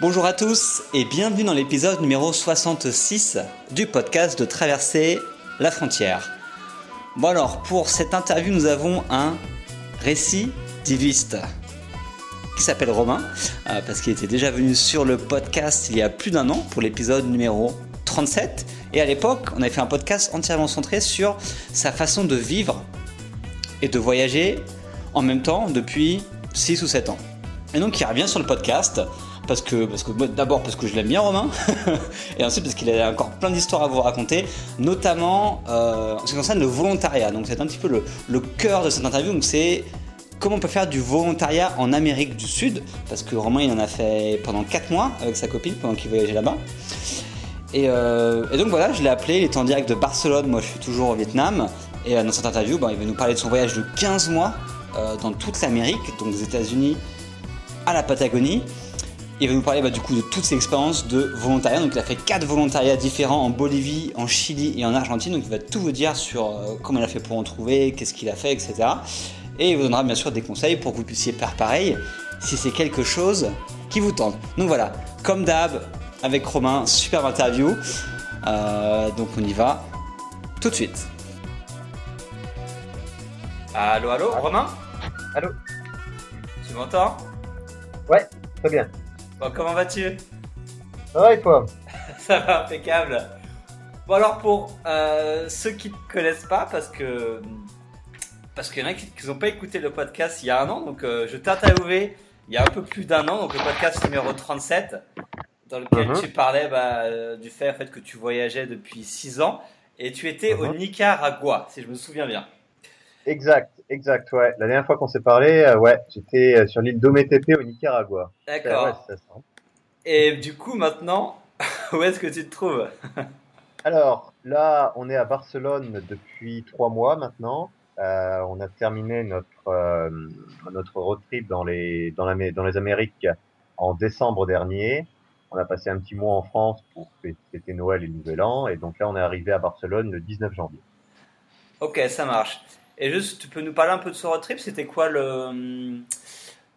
Bonjour à tous et bienvenue dans l'épisode numéro 66 du podcast de Traverser la frontière. Bon alors, pour cette interview, nous avons un récidiviste qui s'appelle Romain, euh, parce qu'il était déjà venu sur le podcast il y a plus d'un an pour l'épisode numéro 37. Et à l'époque, on avait fait un podcast entièrement centré sur sa façon de vivre et de voyager en même temps depuis 6 ou 7 ans. Et donc il revient sur le podcast parce que, d'abord parce que je l'aime bien Romain, et ensuite parce qu'il a encore plein d'histoires à vous raconter, notamment euh, en ce qui concerne le volontariat. Donc c'est un petit peu le, cœur de cette interview. Donc c'est comment on peut faire du volontariat en Amérique du Sud, parce que Romain il en a fait pendant 4 mois avec sa copine pendant qu'il voyageait là-bas. Et, euh, donc voilà, je l'ai appelé, il est en direct de Barcelone, moi je suis toujours au Vietnam. Et euh, dans cette interview, il va nous parler de son voyage de 15 mois dans toute l'Amérique, donc des États-Unis à la Patagonie. Il va nous parler bah, du coup de toutes ses expériences de volontariat. Donc il a fait quatre volontariats différents en Bolivie, en Chili et en Argentine. Donc il va tout vous dire sur euh, comment il a fait pour en trouver, qu'est-ce qu'il a fait, etc. Et il vous donnera bien sûr des conseils pour que vous puissiez faire pareil si c'est quelque chose qui vous tente. Donc voilà, comme d'hab, avec Romain, super interview. Euh, donc on y va tout de suite. Allô, allô, Romain? Allô Tu m'entends? Ouais, très bien. Bon, comment vas-tu? Ça va et toi? Ça va, impeccable. Bon alors pour euh, ceux qui ne te connaissent pas, parce que parce qu'il y en a qui n'ont pas écouté le podcast il y a un an, donc euh, je t'ai interviewé il y a un peu plus d'un an, donc le podcast numéro 37, dans lequel Mhm. tu parlais bah, euh, du fait, en fait que tu voyageais depuis 6 ans et tu étais au Mhm. Nicaragua, si je me souviens bien. Exact, exact, ouais. La dernière fois qu'on s'est parlé, euh, ouais, j'étais euh, sur l'île d'Ometepe au Nicaragua. D'accord. Ouais. Et du coup maintenant, où est-ce que tu te trouves? Alors, là, on est à Barcelone depuis trois mois maintenant. Euh, on a terminé notre euh, notre road trip dans les dans, la, dans les Amériques en décembre dernier. On a passé un petit mois en France pour fêter Noël et le Nouvel An, et donc là, on est arrivé à Barcelone le 19 janvier. Ok, ça marche. Et juste, tu peux nous parler un peu de ce road trip C'était quoi le.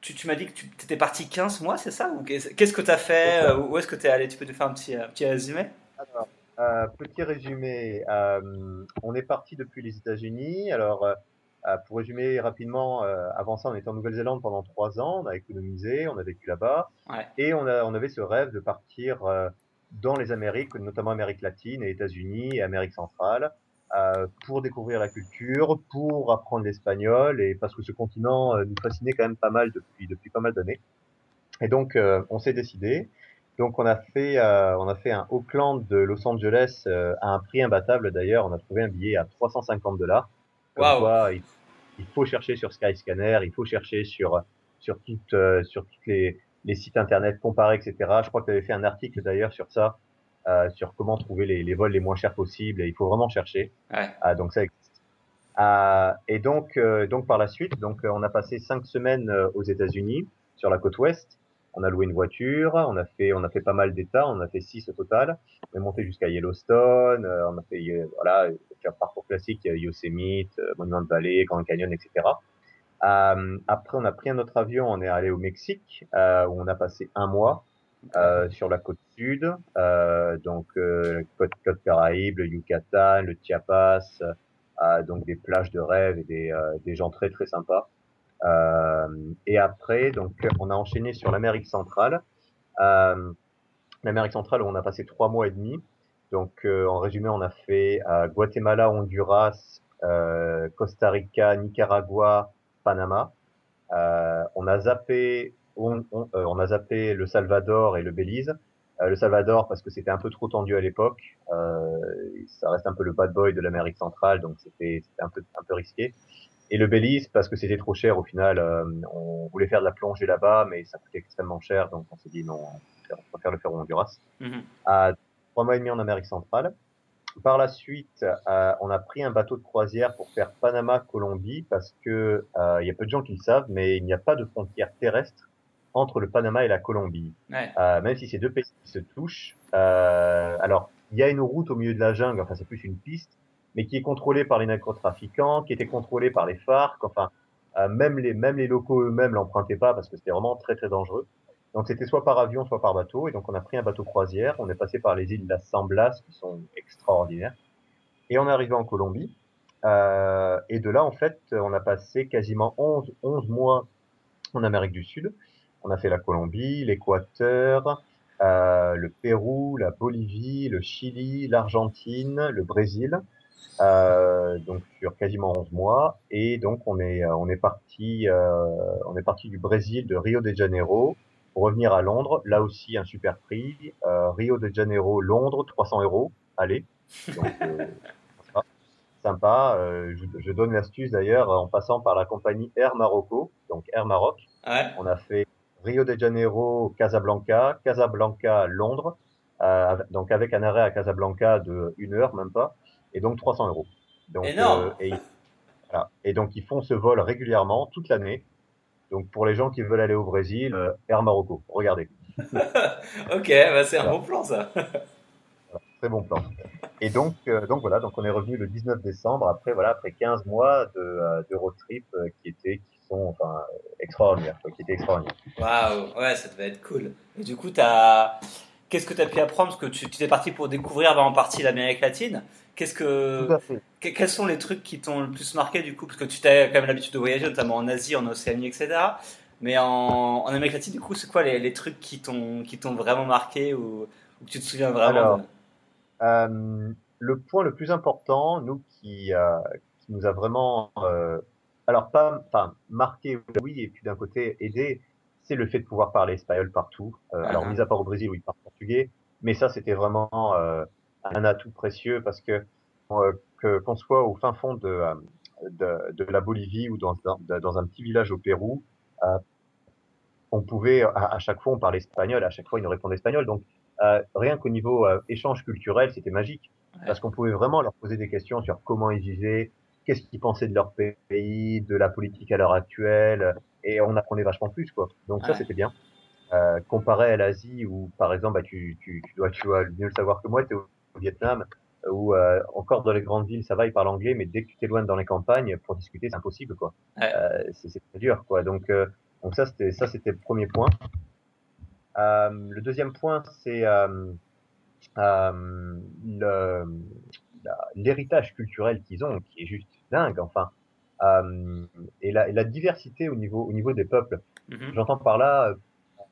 Tu, tu m'as dit que tu étais parti 15 mois, c'est ça? Ou Qu'est-ce que tu as fait euh, Où est-ce que tu es allé? Tu peux nous faire un petit, un petit résumé? Alors, euh, petit résumé. euh, on est parti depuis les États-Unis. Alors, euh, euh, pour résumer rapidement, euh, avant ça, on était en Nouvelle-Zélande pendant trois ans. On a économisé, on a vécu là-bas, Ouais. et on, a, on avait ce rêve de partir euh, dans les Amériques, notamment Amérique latine et États-Unis et Amérique centrale, euh, pour découvrir la culture, pour apprendre l'espagnol, et parce que ce continent euh, nous fascinait quand même pas mal depuis depuis pas mal d'années. Et donc, euh, on s'est décidé. Donc on a fait on a fait un Auckland de Los Angeles à un prix imbattable d'ailleurs. On a trouvé un billet à 350 dollars. Il, il faut chercher sur Skyscanner, il faut chercher sur sur toutes sur toutes les les sites internet comparés, etc. Je crois que tu avais fait un article d'ailleurs sur ça, euh, sur comment trouver les, les vols les moins chers possibles. Et il faut vraiment chercher. Ouais. Ah, donc ça existe. Ah, et donc, euh, donc par la suite, donc euh, on a passé cinq semaines euh, aux États-Unis sur la côte ouest. On a loué une voiture, on a fait, on a fait pas mal d'États, on a fait six au total. On est monté jusqu'à Yellowstone, euh, on a fait euh, voilà, un parcours classique, Yosemite, euh, Monument de Valley, Grand Canyon, etc. Euh, après, on a pris un autre avion, on est allé au Mexique, euh, où on a passé un mois euh, sur la côte sud, euh, donc euh, côte, côte Caraïbe, le Yucatan, le Chiapas, donc des plages de rêve et des, des gens très très sympas. Et après, donc on a enchaîné sur l'Amérique centrale. L'Amérique centrale où on a passé trois mois et demi. Donc en résumé, on a fait Guatemala, Honduras, Costa Rica, Nicaragua, Panama. On a zappé, on, on, euh, on a zappé le Salvador et le Belize. Euh, le Salvador parce que c'était un peu trop tendu à l'époque. Euh, ça reste un peu le bad boy de l'Amérique centrale, donc c'était un peu un peu risqué. Et le Belize parce que c'était trop cher au final. euh, on voulait faire de la plongée là-bas, mais ça coûtait extrêmement cher, donc on s'est dit non, on préfère le faire au Honduras. Mhm. À trois mois et demi en Amérique centrale. Par la suite, euh, on a pris un bateau de croisière pour faire Panama-Colombie parce que euh, il y a peu de gens qui le savent, mais il n'y a pas de frontière terrestre entre le Panama et la Colombie. Ouais. Euh, même si ces deux pays se touchent. Euh, alors, il y a une route au milieu de la jungle, enfin c'est plus une piste, mais qui est contrôlée par les narcotrafiquants, qui était contrôlée par les FARC. Enfin, euh, même les même les locaux eux-mêmes l'empruntaient pas parce que c'était vraiment très très dangereux. Donc c'était soit par avion, soit par bateau. Et donc on a pris un bateau croisière. On est passé par les îles de la San Blas, qui sont extraordinaires. Et on est arrivé en Colombie. Et de là, en fait, on a passé quasiment 11, 11 mois en Amérique du Sud. On a fait la Colombie, l'Équateur, euh, le Pérou, la Bolivie, le Chili, l'Argentine, le Brésil. Euh, donc sur quasiment 11 mois. Et donc on est euh, on est parti euh, on est parti du Brésil, de Rio de Janeiro, pour revenir à Londres. Là aussi un super prix. Euh, Rio de Janeiro, Londres, 300 euros. Allez. Donc, euh, sympa. Euh, je, je, donne l'astuce d'ailleurs en passant par la compagnie Air Marocco, donc Air Maroc. Ouais. On a fait Rio de Janeiro, Casablanca, Casablanca, Londres, euh, donc avec un arrêt à Casablanca de une heure, même pas, et donc 300 euros. Donc, Énorme. et, voilà. et donc ils font ce vol régulièrement toute l'année. Donc pour les gens qui veulent aller au Brésil, euh, Air Marocco, regardez. ok, bah c'est un bon plan ça. Très bon plan. Et donc, euh, donc voilà, donc on est revenu le 19 décembre après voilà après 15 mois de, euh, de road trip euh, qui étaient qui sont enfin extraordinaires, quoi, qui étaient extraordinaires. Waouh, ouais, ça devait être cool. Et du coup, t'as... qu'est-ce que tu as pu apprendre? Parce que tu, tu es parti pour découvrir bah, en partie l'Amérique latine. Qu'est-ce que... Tout à fait. que- Quels sont les trucs qui t'ont le plus marqué du coup? Parce que tu as quand même l'habitude de voyager, notamment en Asie, en Océanie, etc. Mais en, en Amérique latine, du coup, c'est quoi les, les trucs qui t'ont, qui t'ont vraiment marqué ou, ou que tu te souviens vraiment Alors, de- Euh, le point le plus important, nous qui, euh, qui nous a vraiment, euh, alors pas, enfin marqué, oui, et puis d'un côté aidé, c'est le fait de pouvoir parler espagnol partout. Euh, Alors Mhm. mis à part au Brésil où ils parlent portugais, mais ça c'était vraiment euh, un atout précieux parce que euh, que qu'on soit au fin fond de, euh, de de la Bolivie ou dans un, dans un petit village au Pérou, on pouvait à, à chaque fois on parlait espagnol, à chaque fois ils nous répondaient espagnol, donc rien qu'au niveau échange culturel, c'était magique. Parce qu'on pouvait vraiment leur poser des questions sur comment ils vivaient, qu'est-ce qu'ils pensaient de leur pays, de la politique à l'heure actuelle, et on apprenait vachement plus, quoi. Donc ça, Ouais. c'était bien. Euh, comparé à l'Asie, où par exemple, bah, tu, tu, tu dois, tu dois mieux le savoir que moi, tu es au Vietnam, où euh, encore dans les grandes villes, ça va, ils parlent anglais, mais dès que tu t'éloignes dans les campagnes, pour discuter, c'est impossible, quoi. Ouais. Euh, c'est très dur, quoi. Donc, donc ça, c'était ça, c'était le premier point. Le deuxième point, c'est l'héritage culturel qu'ils ont, qui est juste dingue. Enfin, euh, et, la, et la diversité au niveau au niveau des peuples. Mhm. J'entends par là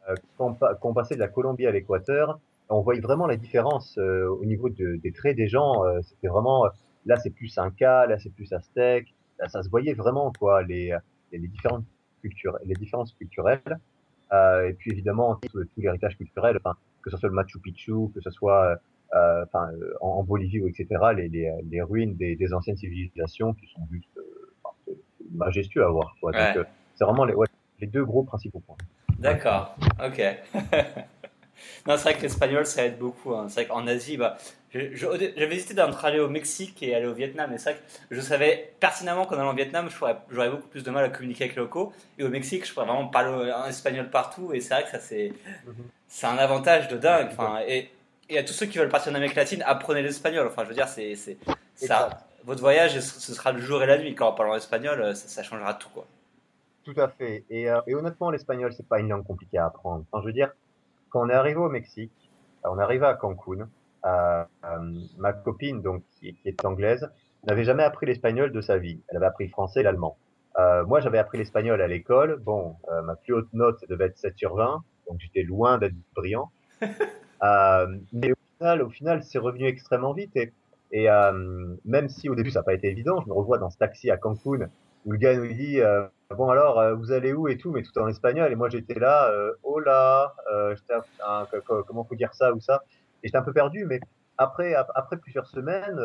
euh, quand, on pa- quand on passait de la Colombie à l'Équateur, on voyait vraiment la différence euh, au niveau de- des traits des gens. C'était vraiment là, c'est plus Inca, là, c'est plus Aztèque. Là, ça se voyait vraiment quoi les les, les différentes cultures, les différences culturelles. Et puis évidemment tout, tout l'héritage culturel, enfin que ce soit le Machu Picchu, que ce soit enfin euh, en, en Bolivie ou etc. Les, les, les ruines des, des anciennes civilisations qui sont juste euh, majestueux à voir. Quoi. Ouais. Donc euh, c'est vraiment les, ouais, les deux gros principaux points. D'accord, ok. non, c'est vrai que l'espagnol, ça aide beaucoup. hein. C'est vrai qu'en Asie, bah, j'avais hésité d'entre aller au Mexique et aller au Vietnam, mais c'est vrai que je savais pertinemment qu'en allant au Vietnam, j'aurais beaucoup plus de mal à communiquer avec les locaux. Et au Mexique, je pourrais vraiment parler en espagnol partout. Et c'est vrai que ça, c'est c'est un avantage de dingue. Enfin, et, et à tous ceux qui veulent partir en Amérique latine, apprenez l'espagnol. Enfin, je veux dire, c'est c'est- ça. Votre voyage, ce sera le jour et la nuit. Quand en parlant espagnol, euh, ça, ça changera tout, quoi. Tout à fait. Et, euh, et honnêtement, l'espagnol, c'est pas une langue compliquée à apprendre. Enfin, je veux dire, quand on est arrivé au Mexique, on est arrivé à Cancun, euh, euh, ma copine, donc qui, qui est anglaise, n'avait jamais appris l'espagnol de sa vie. Elle avait appris le français et l'allemand. Moi, j'avais appris l'espagnol à l'école. Bon, ma plus haute note devait être 7 sur 20, donc j'étais loin d'être brillant. Euh, mais au final, c'est revenu extrêmement vite. Et, euh, même si au début ça n'a pas été évident, je me revois dans ce taxi à Cancun où le gars nous dit euh, bon alors vous allez où et tout, mais tout en espagnol. Et moi j'étais là, euh, hola, euh, j'étais un- un- co- co- comment faut dire ça ou ça? Et j'étais un peu perdu, mais après ap- après plusieurs semaines,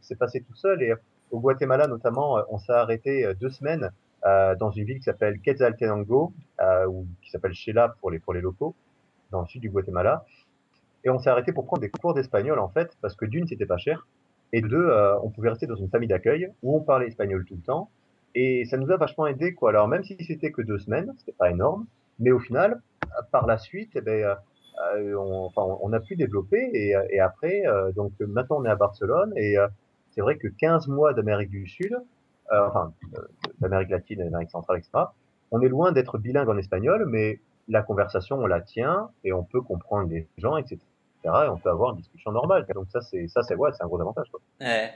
c'est- passé tout seul. Et au Guatemala notamment, on s'est arrêté deux semaines dans une ville qui s'appelle Quetzaltenango, ou qui s'appelle Shela pour pour les locaux, dans le sud du Guatemala. Et on s'est arrêté pour prendre des cours d'espagnol en fait, parce que d'une c'était pas cher, et de deux euh, on pouvait rester dans une famille d'accueil où on parlait espagnol tout le temps. Et ça nous a vachement aidé, quoi. Alors, même si c'était que deux semaines, c'était pas énorme, mais au final, par la suite, eh ben, euh, euh, on, enfin, on a pu développer et, après, donc maintenant on est à Barcelone et c'est vrai que 15 mois d'Amérique du Sud, enfin, d'Amérique latine, d'Amérique centrale, etc., on est loin d'être bilingue en espagnol, mais la conversation, on la tient et on peut comprendre les gens, etc. Et on peut avoir une discussion normale. Donc ça, c'est ça, c'est ouais, c'est un gros avantage. Quoi.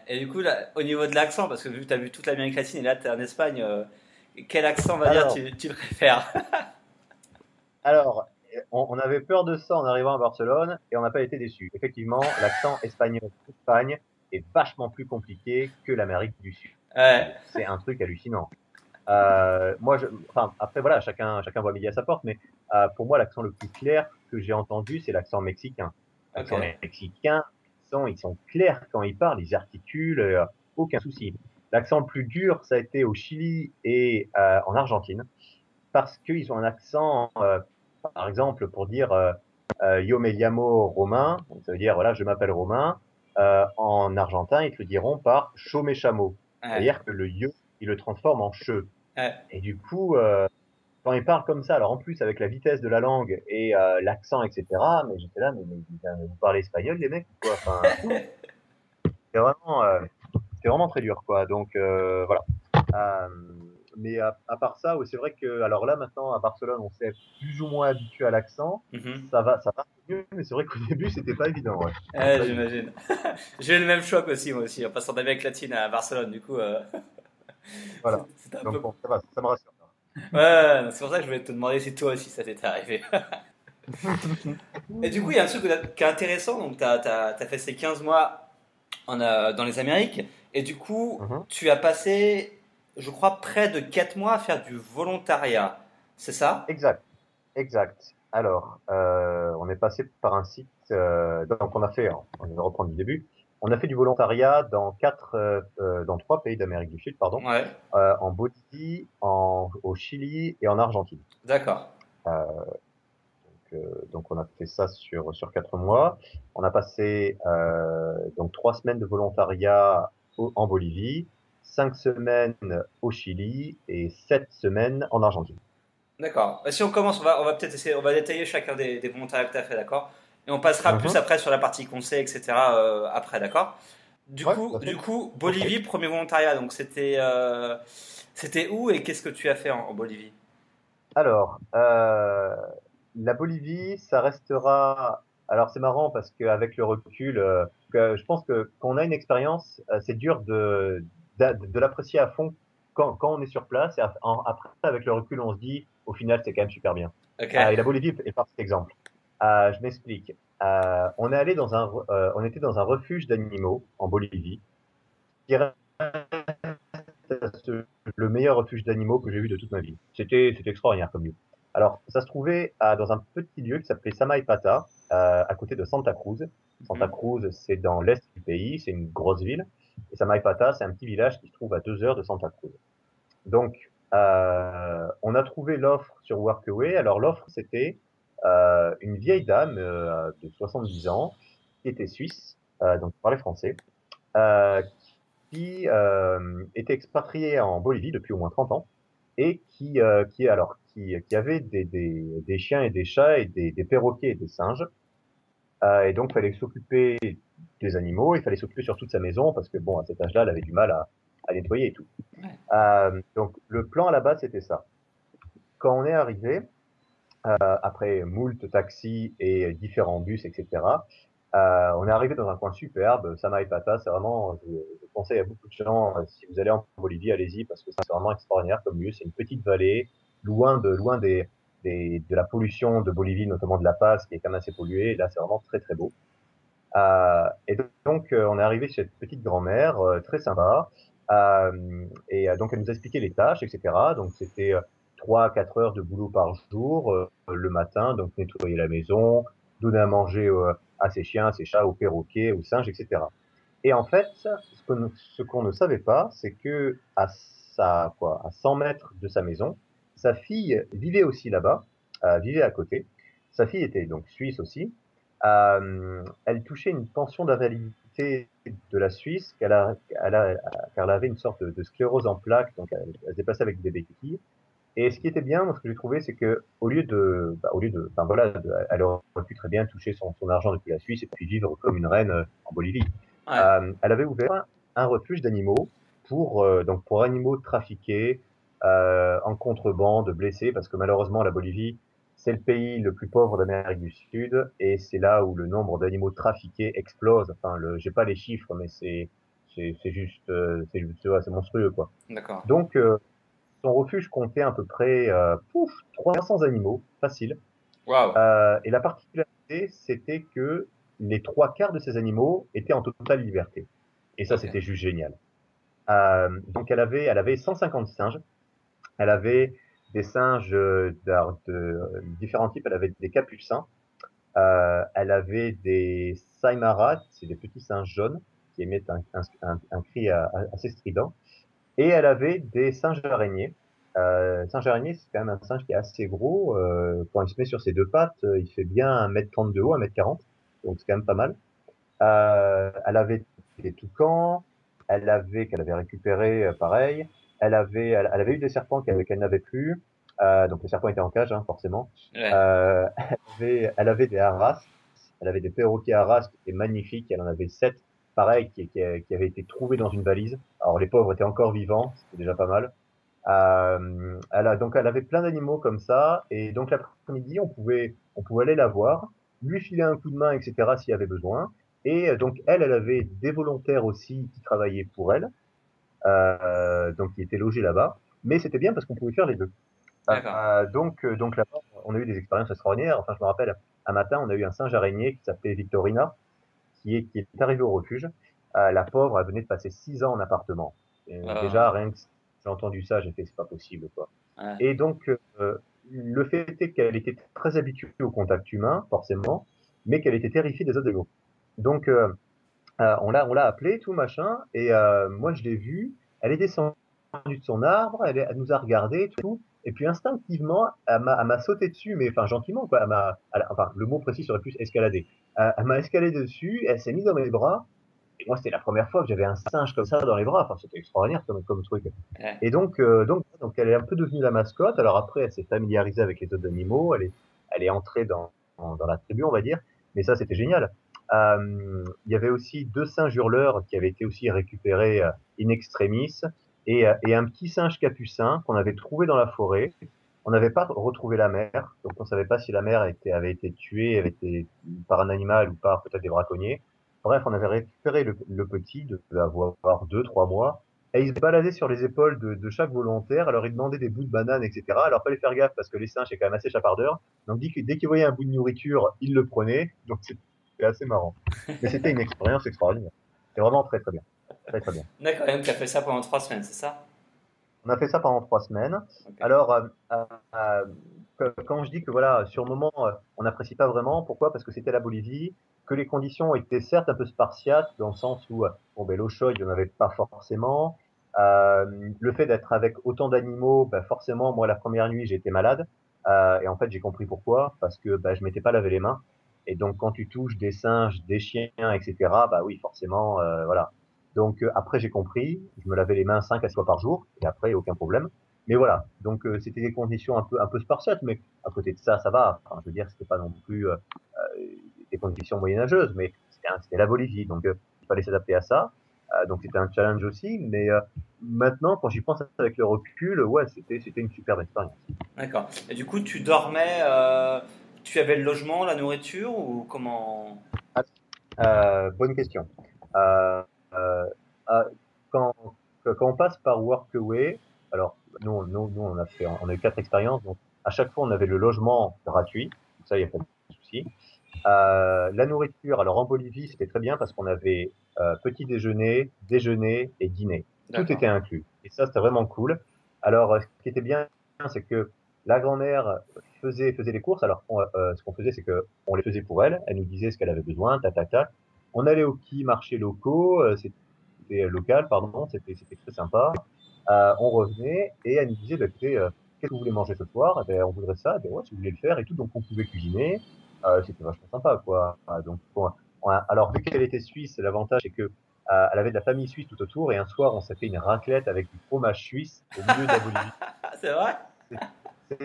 et du coup, là, au niveau de l'accent, parce que vu que tu as vu toute l'Amérique latine et là, tu es en Espagne, euh, quel accent, on va dire, tu, tu préfères? Alors, on, avait peur de ça en arrivant à Barcelone et on n'a pas été déçus. Effectivement, l'accent espagnol d'Espagne est vachement plus compliqué que l'Amérique du Sud. Ouais. C'est un truc hallucinant. Euh, moi, je, enfin, après voilà, chacun, chacun voit midi à sa porte, mais euh, pour moi, l'accent le plus clair que j'ai entendu, c'est l'accent mexicain. L'accent mexicain, ils sont, ils sont clairs quand ils parlent, ils articulent, euh, aucun souci. L'accent le plus dur, ça a été au Chili et euh, en Argentine, parce qu'ils ont un accent, euh, par exemple, pour dire Yo me llamo Romain, donc ça veut dire voilà, je m'appelle Romain. en argentin, ils te le diront par Cho me chamo, c'est-à-dire que le yo, ils le transforment en che. Et du coup, quand ils parlent comme ça, alors en plus avec la vitesse de la langue et euh, l'accent, etc., mais j'étais là, mais, vous parlez espagnol, les mecs, quoi? Enfin, c'est vraiment, euh, c'est vraiment très dur, quoi. Donc euh, voilà. Euh, mais à, à, part ça, c'est vrai que, alors là maintenant à Barcelone, on s'est plus ou moins habitué à l'accent. Mm-hmm. Ça va, ça va mieux, mais c'est vrai qu'au début c'était pas évident. Ouais. J'imagine. J'ai eu le même choc aussi moi aussi en passant d'Amérique latine à Barcelone, du coup. Voilà. Donc, peu... bon, ça, va, ça me rassure. Ouais, c'est pour ça que je voulais te demander si toi aussi ça t'était arrivé. et du coup, il y a un truc qui est intéressant. Donc, tu as, as, as, fait ces 15 mois en, euh, dans les Amériques. Et du coup, -huh. tu as passé, je crois, près de 4 mois à faire du volontariat. C'est ça? Exact. Exact. Alors, euh, on est passé par un site. Euh, donc, on a fait, on va reprendre du début. On a fait du volontariat dans quatre, euh, euh, dans trois pays d'Amérique du Sud, pardon, ouais. euh, en Bolivie, en, au Chili et en Argentine. D'accord. Euh, donc, donc, on a fait ça sur sur quatre mois. On a passé donc trois semaines de volontariat au, en Bolivie, cinq semaines au Chili et sept semaines en Argentine. D'accord. Si on commence, on va, on va peut-être essayer, on va détailler chacun des, des volontariats que tu as fait, d'accord? Et on passera plus après sur la partie conseil, etc. Euh, après, d'accord? Du, ouais, coup, du coup, Bolivie, okay. premier volontariat. Donc, c'était euh, c'était où et qu'est-ce que tu as fait en, en Bolivie? Alors, euh, la Bolivie, ça restera. Alors, c'est marrant parce qu'avec le recul, que je pense que quand on a une expérience, c'est dur de, de, de l'apprécier à fond quand, quand, on est sur place. Et après, avec le recul, on se dit, au final, c'est quand même super bien. Okay. et la Bolivie est par cet exemple. Euh, je m'explique. Euh, on est allé dans un, euh, on était dans un refuge d'animaux en Bolivie, qui reste le meilleur refuge d'animaux que j'ai vu de toute ma vie. C'était, c'était extraordinaire comme lieu. Alors, ça se trouvait à, dans un petit lieu qui s'appelait Samaipata, à côté de Santa Cruz. Santa Cruz, c'est dans l'est du pays, c'est une grosse ville. Et Samaipata, c'est un petit village qui se trouve à deux heures de Santa Cruz. Donc, on a trouvé l'offre sur Workaway. Alors, l'offre, c'était euh, une vieille dame euh, de 70 ans qui était suisse, euh, donc parlait français, qui était expatriée en Bolivie depuis au moins 30 ans et qui, qui alors qui, qui avait des, des, des, chiens et des chats et des, des perroquets et des singes. et donc, il fallait s'occuper des animaux, il fallait s'occuper sur toute sa maison parce que bon, à cet âge-là, elle avait du mal à, à nettoyer et tout. Ouais. donc, le plan à la base, c'était ça. Quand on est arrivé, après moult taxis et différents bus, etc. Euh, on est arrivé dans un coin superbe, Samaipata, c'est vraiment, je, je, conseille à beaucoup de gens, euh, si vous allez en Bolivie, allez-y, parce que c'est vraiment extraordinaire comme lieu, c'est une petite vallée, loin de, loin de la pollution de Bolivie, notamment de La Paz, qui est quand même assez polluée, là c'est vraiment très très beau. Euh, et donc, euh, on est arrivé chez cette petite grand-mère, euh, très sympa, et donc elle nous a expliqué les tâches, etc. Donc c'était trois à quatre heures de boulot par jour euh, le matin, donc nettoyer la maison, donner à manger euh, à ses chiens, à ses chats, aux perroquets, aux singes, etc. Et en fait, ce qu'on ne savait pas, c'est que à sa, quoi, à 100 mètres de sa maison, sa fille vivait aussi là-bas, euh, vivait à côté. Sa fille était donc suisse aussi. Elle touchait une pension d'invalidité de la Suisse, elle car elle avait une sorte de, de sclérose en plaques, donc elle, elle se déplaçait avec des béquilles. Et ce qui était bien, moi, ce que j'ai trouvé, c'est que au lieu de, bah, au lieu de, enfin voilà, de, elle aurait pu très bien toucher son, son, argent depuis la Suisse et puis vivre comme une reine euh, en Bolivie. Ouais. Euh, elle avait ouvert un refuge d'animaux pour euh, donc pour animaux trafiqués euh, en contrebande, blessés, parce que malheureusement la Bolivie c'est le pays le plus pauvre d'Amérique du Sud et c'est là où le nombre d'animaux trafiqués explose. Enfin, le, j'ai pas les chiffres, mais c'est c'est, c'est juste c'est, c'est monstrueux quoi. D'accord. Donc euh, son refuge comptait à peu près euh, pouf, 300 animaux, facile. Wow. Euh, et la particularité, c'était que les trois quarts de ces animaux étaient en totale liberté. Et ça, c'était juste génial. Euh, donc, elle avait, elle avait 150 singes. Elle avait des singes de, euh, différents types. Elle avait des capucins. Elle avait des saimarats, c'est des petits singes jaunes qui émettent un, un, un, un cri assez strident. Et elle avait des singes araignées. Euh, singe araignée, c'est quand même un singe qui est assez gros. Euh, quand il se met sur ses deux pattes, euh, il fait bien 1m30 de haut, 1m40. Donc c'est quand même pas mal. Euh, elle avait des toucans. Elle avait, qu'elle avait récupéré, euh, pareil. Elle avait, elle, elle avait eu des serpents qu'elle qu'elle n'avait plus. Euh, donc les serpents étaient en cage, hein, forcément. Ouais. Euh, elle, avait, elle avait des haras. Elle avait des perroquets haras qui étaient magnifiques. Elle en avait sept, pareil, qui, qui, qui avaient été trouvés dans une valise. Alors les pauvres étaient encore vivants, c'était déjà pas mal. Euh, elle a, donc elle avait plein d'animaux comme ça, et donc l'après-midi, on pouvait, on pouvait aller la voir, lui filer un coup de main, etc. s'il y avait besoin. Et euh, donc elle, elle avait des volontaires aussi qui travaillaient pour elle, euh, donc qui étaient logés là-bas. Mais c'était bien parce qu'on pouvait faire les deux. D'accord. Euh, donc, euh, donc là-bas, on a eu des expériences extraordinaires. Enfin, je me rappelle, un matin, on a eu un singe araignée qui s'appelait Victorina, qui est, qui est arrivé au refuge. Euh, la pauvre, elle venait de passer six ans en appartement. Et Ah. Déjà, rien que j'ai entendu ça, j'ai fait, c'est pas possible, quoi. Et donc, euh, le fait est qu'elle était très habituée au contact humain, forcément, mais qu'elle était terrifiée des autres. Donc, euh, euh, on l'a, on l'a appelée, tout machin, et moi je l'ai vue. Elle est descendue de son arbre, elle, nous a regardé, tout, et puis instinctivement, elle m'a, elle m'a sauté dessus, mais enfin gentiment, quoi. Elle m'a, elle- enfin, le mot précis serait plus escalader. Elle m'a escaladé dessus, elle s'est mise dans mes bras. Et moi, c'était la première fois que j'avais un singe comme ça dans les bras. Enfin, c'était extraordinaire comme, comme truc. Ouais. Et donc, euh, donc, donc, elle est un peu devenue la mascotte. Alors après, elle s'est familiarisée avec les autres animaux. Elle est, elle est entrée dans, dans, dans la tribu, on va dire. Mais ça, c'était génial. Euh, il y avait aussi deux singes hurleurs qui avaient été aussi récupérés euh, in extremis et, euh, et un petit singe capucin qu'on avait trouvé dans la forêt. On n'avait pas retrouvé la mère, donc on savait pas si la mère était, avait été tuée, avait été par un animal ou par peut-être des braconniers. Bref, on avait récupéré le, le petit, de avoir deux, trois mois, et il se baladait sur les épaules de, de chaque volontaire. Alors il demandait des bouts de banane, etc. Alors fallait faire gaffe parce que les singes c'est quand même assez chapardeurs. Donc dès, dès qu'il voyait un bout de nourriture, il le prenait. Donc c'était assez marrant. Mais c'était une expérience extraordinaire. C'était vraiment très très bien, très très bien. D'accord, donc tu as fait ça pendant trois semaines, c'est ça? On a fait ça pendant trois semaines. Alors, euh, euh, euh, quand je dis que voilà, sur le moment, on n'apprécie pas vraiment, pourquoi? Parce que c'était la Bolivie, que les conditions étaient certes un peu spartiates, dans le sens où, bon, ben, l'eau chaude, il n'y en avait pas forcément. Euh, le fait d'être avec autant d'animaux, ben, forcément, moi, la première nuit, j'étais malade. Euh, et en fait, j'ai compris pourquoi, parce que ben, je m'étais pas lavé les mains. Et donc, quand tu touches des singes, des chiens, etc., bah oui, forcément, euh, voilà. Donc après j'ai compris, je me lavais les mains cinq à six fois par jour et après aucun problème. Mais voilà, donc c'était des conditions un peu un peu spartiates, mais à côté de ça ça va. Enfin, je veux dire c'était pas non plus des conditions moyenâgeuses, mais c'était la Bolivie, donc euh, il fallait s'adapter à ça. Euh, donc c'était un challenge aussi, mais euh, maintenant quand j'y pense avec le recul, ouais c'était une superbe expérience. D'accord. Et du coup, tu dormais, euh, tu avais le logement, la nourriture ou comment? Euh, bonne question. Euh, euh, quand, quand on passe par Workaway, alors nous, nous, nous on a fait, on a eu quatre expériences, donc à chaque fois on avait le logement gratuit, donc ça il n'y a pas de souci. Euh, la nourriture, alors en Bolivie c'était très bien parce qu'on avait euh, petit déjeuner, déjeuner et dîner, tout était inclus. Et ça c'était vraiment cool. Alors euh, ce qui était bien, c'est que la grand-mère faisait faisait les courses. Alors on, euh, ce qu'on faisait, c'est que on les faisait pour elle. Elle nous disait ce qu'elle avait besoin, tac tac tac. On allait au quai marché locaux, euh, c'était local, pardon, c'était très sympa. Euh, on revenait et elle nous disait, bah, écoutez, euh, qu'est-ce que vous voulez manger ce soir? Eh ben, On voudrait ça, eh ben, ouais, si vous voulez le faire et tout, donc on pouvait cuisiner. Euh, c'était vachement sympa, quoi. Euh, donc, bon, on a- alors vu qu'elle était suisse, l'avantage c'est que euh, elle avait de la famille suisse tout autour et un soir on s'est fait une raclette avec du fromage suisse au milieu de la Bolivie. C'est vrai?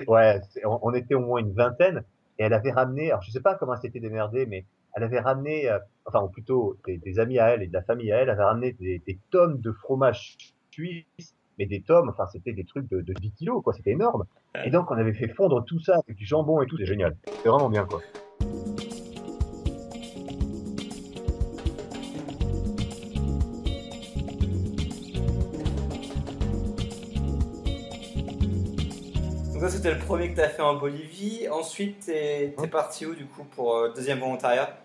Ouais, on, on était au moins une vingtaine et elle avait ramené, alors je sais pas comment elle s'était démerdée, mais elle avait ramené, euh, enfin ou plutôt des, des amis à elle et de la famille à elle, elle avait ramené des, des tonnes de fromage suisse, mais des tomes. Enfin, c'était des trucs de, de 10 kilos, quoi. C'était énorme. Et donc, on avait fait fondre tout ça avec du jambon et tout. C'est génial. C'est vraiment bien, quoi. C'était le premier que tu as fait en Bolivie. Ensuite tu es, parti où du coup pour euh, deuxième volontariat?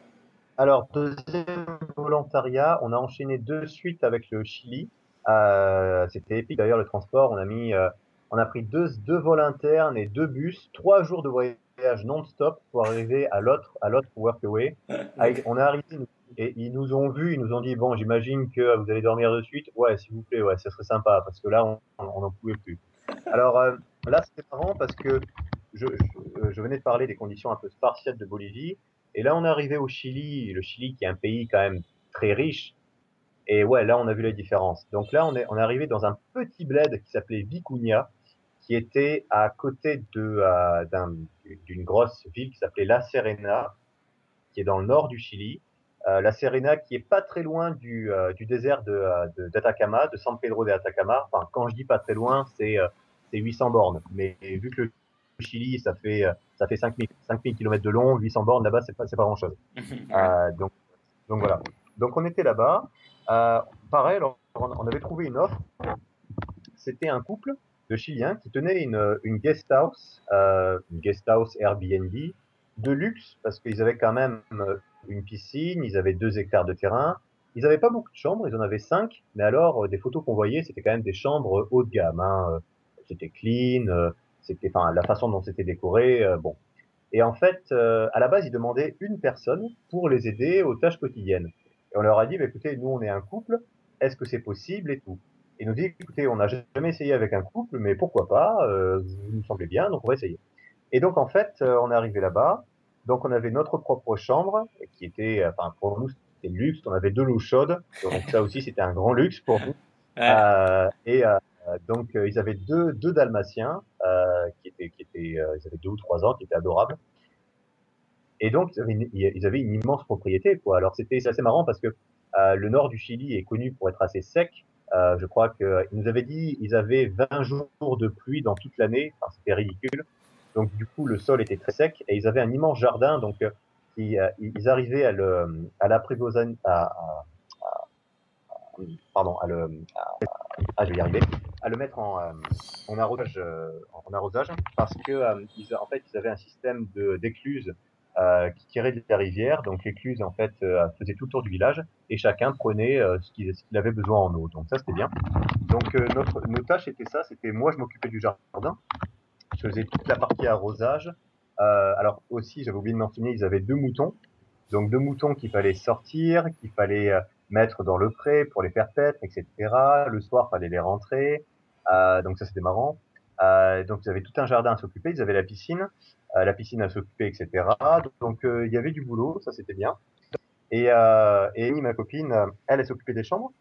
Alors deuxième volontariat, on a enchaîné de suite avec le Chili. Euh, c'était épique d'ailleurs le transport. On a mis, euh, on a pris deux, deux vols internes et deux bus, trois jours de voyage non-stop pour arriver à l'autre à l'autre workaway. on est arrivé et ils nous ont vus, ils nous ont dit bon, j'imagine que vous allez dormir de suite. Ouais, s'il vous plaît, ouais, ça serait sympa parce que là on n'en pouvait plus. Alors euh, là, c'était marrant parce que je, je, venais de parler des conditions un peu spartiates de Bolivie. Et là, on est arrivé au Chili, le Chili qui est un pays quand même très riche. Et ouais, là, on a vu la différence. Donc là, on est, on est arrivé dans un petit bled qui s'appelait Vicuña, qui était à côté de euh, d'une grosse ville qui s'appelait La Serena, qui est dans le nord du Chili. Euh, la Serena qui est pas très loin du, euh, du désert de, d'Atacama, de, de, San Pedro de Atacama. Enfin, quand je dis pas très loin, c'est c'est 800 bornes. Mais vu que le Chili, ça fait ça fait 5000 5000 km de long, 800 bornes là-bas, c'est pas pas grand chose. euh, donc donc voilà. Donc on était là-bas. Euh, pareil, on avait trouvé une offre. C'était un couple de Chiliens qui tenait une, une guest house, euh, une guest house Airbnb de luxe parce qu'ils avaient quand même une piscine, ils avaient deux hectares de terrain, ils n'avaient pas beaucoup de chambres, ils en avaient cinq, mais alors des photos qu'on voyait, c'était quand même des chambres haut de gamme. Hein c'était clean, euh, c'était, enfin, la façon dont c'était décoré, euh, bon. Et en fait, euh, à la base, ils demandaient une personne pour les aider aux tâches quotidiennes. Et on leur a dit, bah, écoutez, nous, on est un couple, est-ce que c'est possible et tout? Et nous dit, écoutez, on n'a jamais essayé avec un couple, mais pourquoi pas, euh, vous nous semblez bien, donc on va essayer. Et donc, en fait, on est arrivé là-bas, donc on avait notre propre chambre, qui était, enfin, pour nous, c'était luxe, on avait deux l'eau chaudes, donc ça aussi, c'était un grand luxe pour nous. Euh, et, euh, donc euh, ils avaient deux, deux dalmatiens euh, qui étaient, qui étaient, ils avaient deux ou trois ans, qui étaient adorables. Et donc ils avaient une, immense propriété. Quoi. Alors c'était assez marrant parce que le nord du Chili est connu pour être assez sec. Euh, je crois qu'ils nous avaient dit ils avaient 20 jours de pluie dans toute l'année. C'était ridicule. Donc du coup, le sol était très sec et ils avaient un immense jardin. Donc ils, ils arrivaient à le à, pardon, à le à, je vais y arriver, à le mettre en, euh, en arrosage, euh, en arrosage, parce que euh, ils, en fait, ils avaient un système de d'écluses euh, qui tirait de la rivière. Donc l'écluse en fait faisait tout le tour du village et chacun prenait ce qu'il qu avait besoin en eau. Donc ça c'était bien. Donc notre nos tâches étaient ça, c'était moi je m'occupais du jardin, je faisais toute la partie arrosage. alors aussi j'avais oublié de mentionner, ils avaient deux moutons, donc deux moutons qu'il fallait sortir, qu'il fallait mettre dans le pré pour les faire paître, etc. Le soir, fallait les rentrer. Euh, donc ça, c'était marrant. Euh, donc ils avaient tout un jardin à s'occuper. Ils avaient la piscine, euh, la piscine à s'occuper, etc. Donc il y avait du boulot, ça c'était bien. Et, euh, et Amy, ma copine, elle, elle s'occupait des chambres.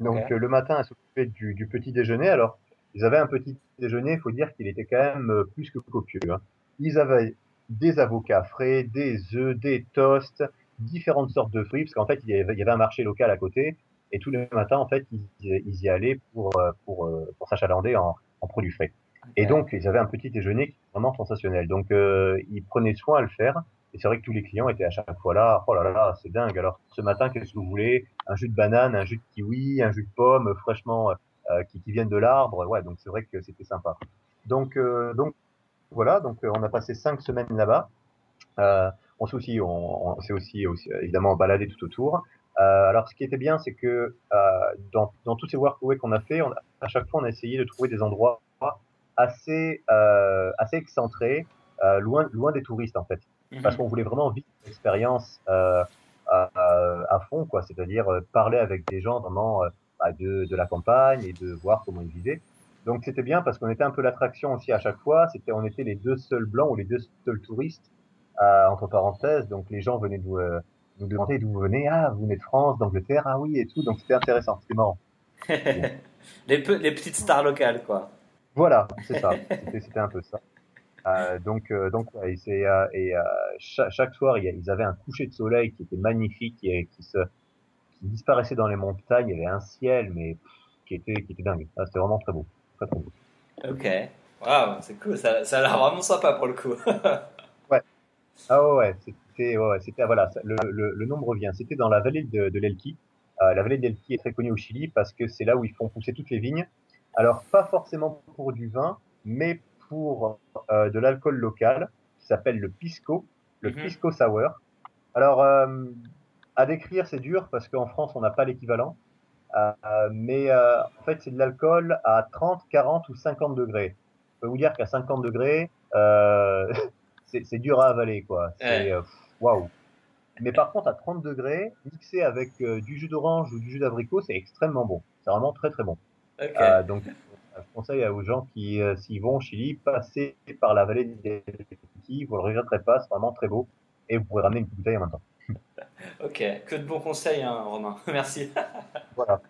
Donc le matin, elle s'occupait du, du, petit déjeuner. Alors ils avaient un petit déjeuner. Il faut dire qu'il était quand même plus que copieux. Hein. Ils avaient des avocats frais, des œufs, des toasts, différentes sortes de fruits, parce qu'en fait, il y, avait, il y avait un marché local à côté, et tous les matins, en fait, ils, ils y allaient pour, euh, pour, euh, pour s'achalander en, en produits frais. Et donc, ils avaient un petit déjeuner qui vraiment sensationnel. Donc, euh, ils prenaient soin à le faire. Et c'est vrai que tous les clients étaient à chaque fois là. Oh là là, c'est dingue. Alors, ce matin, qu'est-ce que vous voulez? Un jus de banane, un jus de kiwi, un jus de pomme fraîchement euh, qui, qui viennent de l'arbre. Ouais, donc c'est vrai que c'était sympa. Donc, euh, donc voilà. Donc, on a passé cinq semaines là-bas. On s'est aussi, on, on s'est aussi, aussi, évidemment baladé tout autour. Euh, alors, ce qui était bien, c'est que euh, dans, dans tous ces workaways qu'on a fait, on, à chaque fois, on a essayé de trouver des endroits assez, euh, assez excentrés, loin, loin des touristes en fait, mmh. parce qu'on voulait vraiment vivre l'expérience à, à, fond, quoi. C'est-à-dire parler avec des gens vraiment bah, de, de la campagne et de voir comment ils vivaient. Donc c'était bien parce qu'on était un peu l'attraction aussi à chaque fois. C'était, on était les deux seuls blancs ou les deux seuls touristes euh, entre parenthèses. Donc les gens venaient nous, euh, nous demander d'où vous venez. Ah, vous venez de France, d'Angleterre, ah oui et tout. Donc c'était intéressant, c'était marrant. les, les, petites stars locales, quoi. Voilà, c'est ça. C'était un peu ça. Euh, donc, euh, donc, et, euh, et chaque, chaque, soir, ils avaient un coucher de soleil qui était magnifique, qui, qui se qui disparaissait dans les montagnes. Il y avait un ciel, mais qui était, qui était dingue. Ah, c'était vraiment très beau. Très, très beau. Ok. Waouh, c'est cool. Ça, ça a l'air vraiment sympa pour le coup. Ah ouais, c'était, ouais, c'était, voilà, le, le, le, nom me revient. C'était dans la vallée de, de l'Elqui. Euh, la vallée de l'Elqui est très connue au Chili parce que c'est là où ils font pousser toutes les vignes. Alors, pas forcément pour du vin, mais pour euh, de l'alcool local qui s'appelle le pisco, le -hmm. pisco sour. Alors, euh, à décrire, c'est dur parce qu'en France, on n'a pas l'équivalent. Mais en fait, c'est de l'alcool à 30, 40 ou 50 degrés. Je peux vous dire qu'à 50 degrés, c'est dur à avaler, quoi. C'est waouh. Wow. Mais par contre, à 30 degrés, mixé avec euh, du jus d'orange ou du jus d'abricot, c'est extrêmement bon. C'est vraiment très très bon. Okay. Euh, donc, je conseille aux gens qui, euh, s'ils vont au Chili, passer par la vallée des Qui, vous le regretterez pas, c'est vraiment très beau. Et vous pourrez ramener une bouteille en même temps. Ok, que de bons conseils, hein, Romain. Merci. voilà,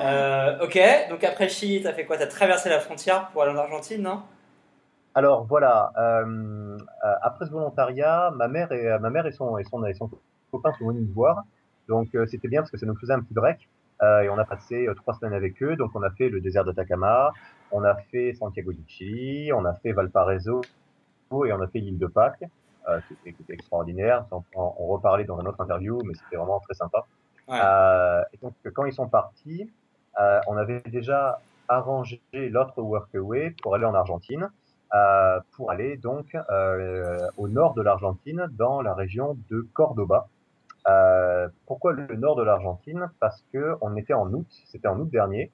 euh, ok, donc après Chili, tu as fait quoi? Tu as traversé la frontière pour aller en Argentine, non? Alors voilà, euh, après ce volontariat, ma mère et, ma mère et, son, et, son, et son copain sont venus nous voir. Donc euh, c'était bien parce que ça nous faisait un petit break. Euh, et on a passé euh, trois semaines avec eux. Donc on a fait le désert d'Atacama, on a fait Santiago du Chili, on a fait Valparaiso et on a fait l'île de Pâques euh, qui, était, extraordinaire. On, on, reparlait dans une autre interview, mais c'était vraiment très sympa. Ouais. Euh, et donc, quand ils sont partis, euh, on avait déjà arrangé l'autre workaway pour aller en Argentine, euh, pour aller donc au nord de l'Argentine, dans la région de Cordoba. pourquoi le nord de l'Argentine? Parce que on était en août, c'était en août dernier,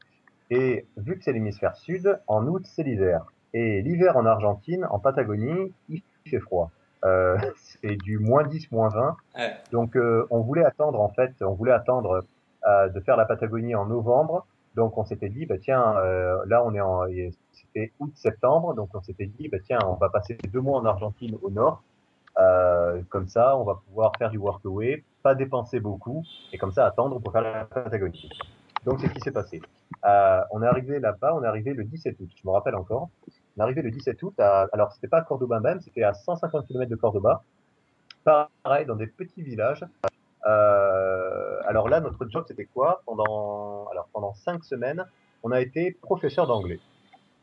et vu que c'est l'hémisphère sud, en août c'est l'hiver. Et l'hiver en Argentine, en Patagonie, il fait froid. Euh, c'est du moins 10, moins 20. Ouais. Donc euh, on voulait attendre en fait, on voulait attendre euh, de faire la Patagonie en novembre. Donc on s'était dit bah tiens là on est en c'était août septembre donc on s'était dit bah tiens on va passer deux mois en Argentine au nord comme ça on va pouvoir faire du workaway pas dépenser beaucoup et comme ça attendre pour faire la Patagonie. Donc c'est ce qui s'est passé. on est arrivé là-bas on est arrivé le 17 août je me rappelle encore on est arrivé le 17 août à, alors c'était pas à Cordoba même, c'était à 150 km de Cordoba. Pareil, dans des petits villages. Euh, alors là, notre job, c'était quoi? Pendant, alors pendant cinq semaines, on a été professeur d'anglais.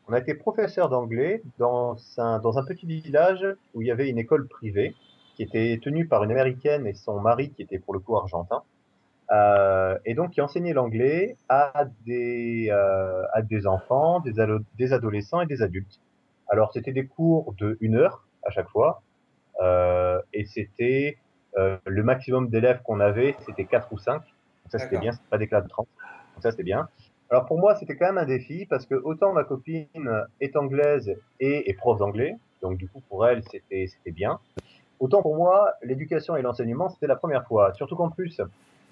On a été professeur d'anglais dans un, dans un petit village où il y avait une école privée qui était tenue par une américaine et son mari qui était pour le coup argentin. Euh, et donc qui enseignait l'anglais à des euh, à des enfants, des, adolescents et des adultes. Alors c'était des cours de une heure à chaque fois, et c'était le maximum d'élèves qu'on avait, c'était quatre ou cinq. Donc ça c'était bien, c'était pas des classes de 30. Donc ça c'était bien. Alors pour moi c'était quand même un défi parce que autant ma copine est anglaise et est prof d'anglais, donc du coup pour elle c'était c'était bien. Autant pour moi l'éducation et l'enseignement c'était la première fois. Surtout qu'en plus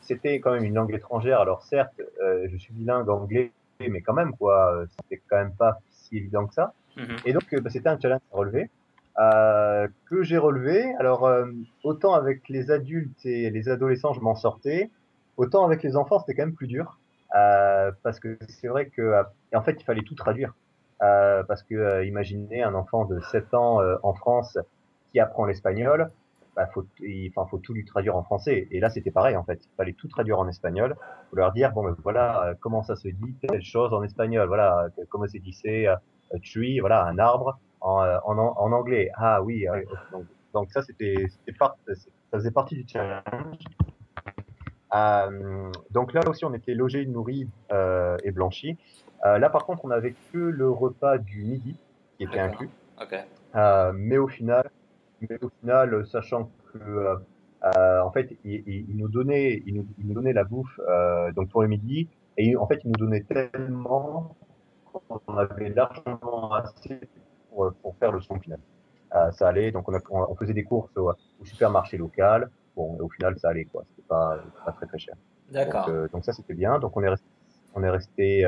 c'était quand même une langue étrangère. Alors certes, euh, je suis bilingue anglais, mais quand même quoi, c'était quand même pas si évident que ça. Mm -hmm. Et donc bah, c'était un challenge à relever euh, que j'ai relevé. Alors euh, autant avec les adultes et les adolescents, je m'en sortais, autant avec les enfants, c'était quand même plus dur euh, parce que c'est vrai que en fait il fallait tout traduire. parce que imaginez un enfant de 7 ans en France qui apprend l'espagnol, bah, faut, il, faut tout lui traduire en français. Et là, c'était pareil, en fait. Il fallait tout traduire en espagnol. Faut leur dire, bon, ben, voilà, euh, comment ça se dit telle chose en espagnol. Voilà, comment c'est dit, c'est tree, voilà, un arbre en, en, en anglais. Ah oui, donc, donc ça, c'était, part, ça faisait partie du challenge. Euh, donc là aussi, on était logé, nourri euh, et blanchi. Euh, là, par contre, on avait que le repas du midi qui était inclus. Okay. mais au final, mais au final, sachant que euh, en fait, il, il, il, nous donnait, il nous, il nous donnait la bouffe euh, donc pour le midi, et en fait, il nous donnait tellement qu'on avait largement assez pour, pour faire le son final. Euh, ça allait, donc on, a, on, faisait des courses au, au, supermarché local. Bon, au final, ça allait quoi. C'était pas, pas très très cher. D'accord. Donc, euh, donc, ça c'était bien. Donc on est resté, on est resté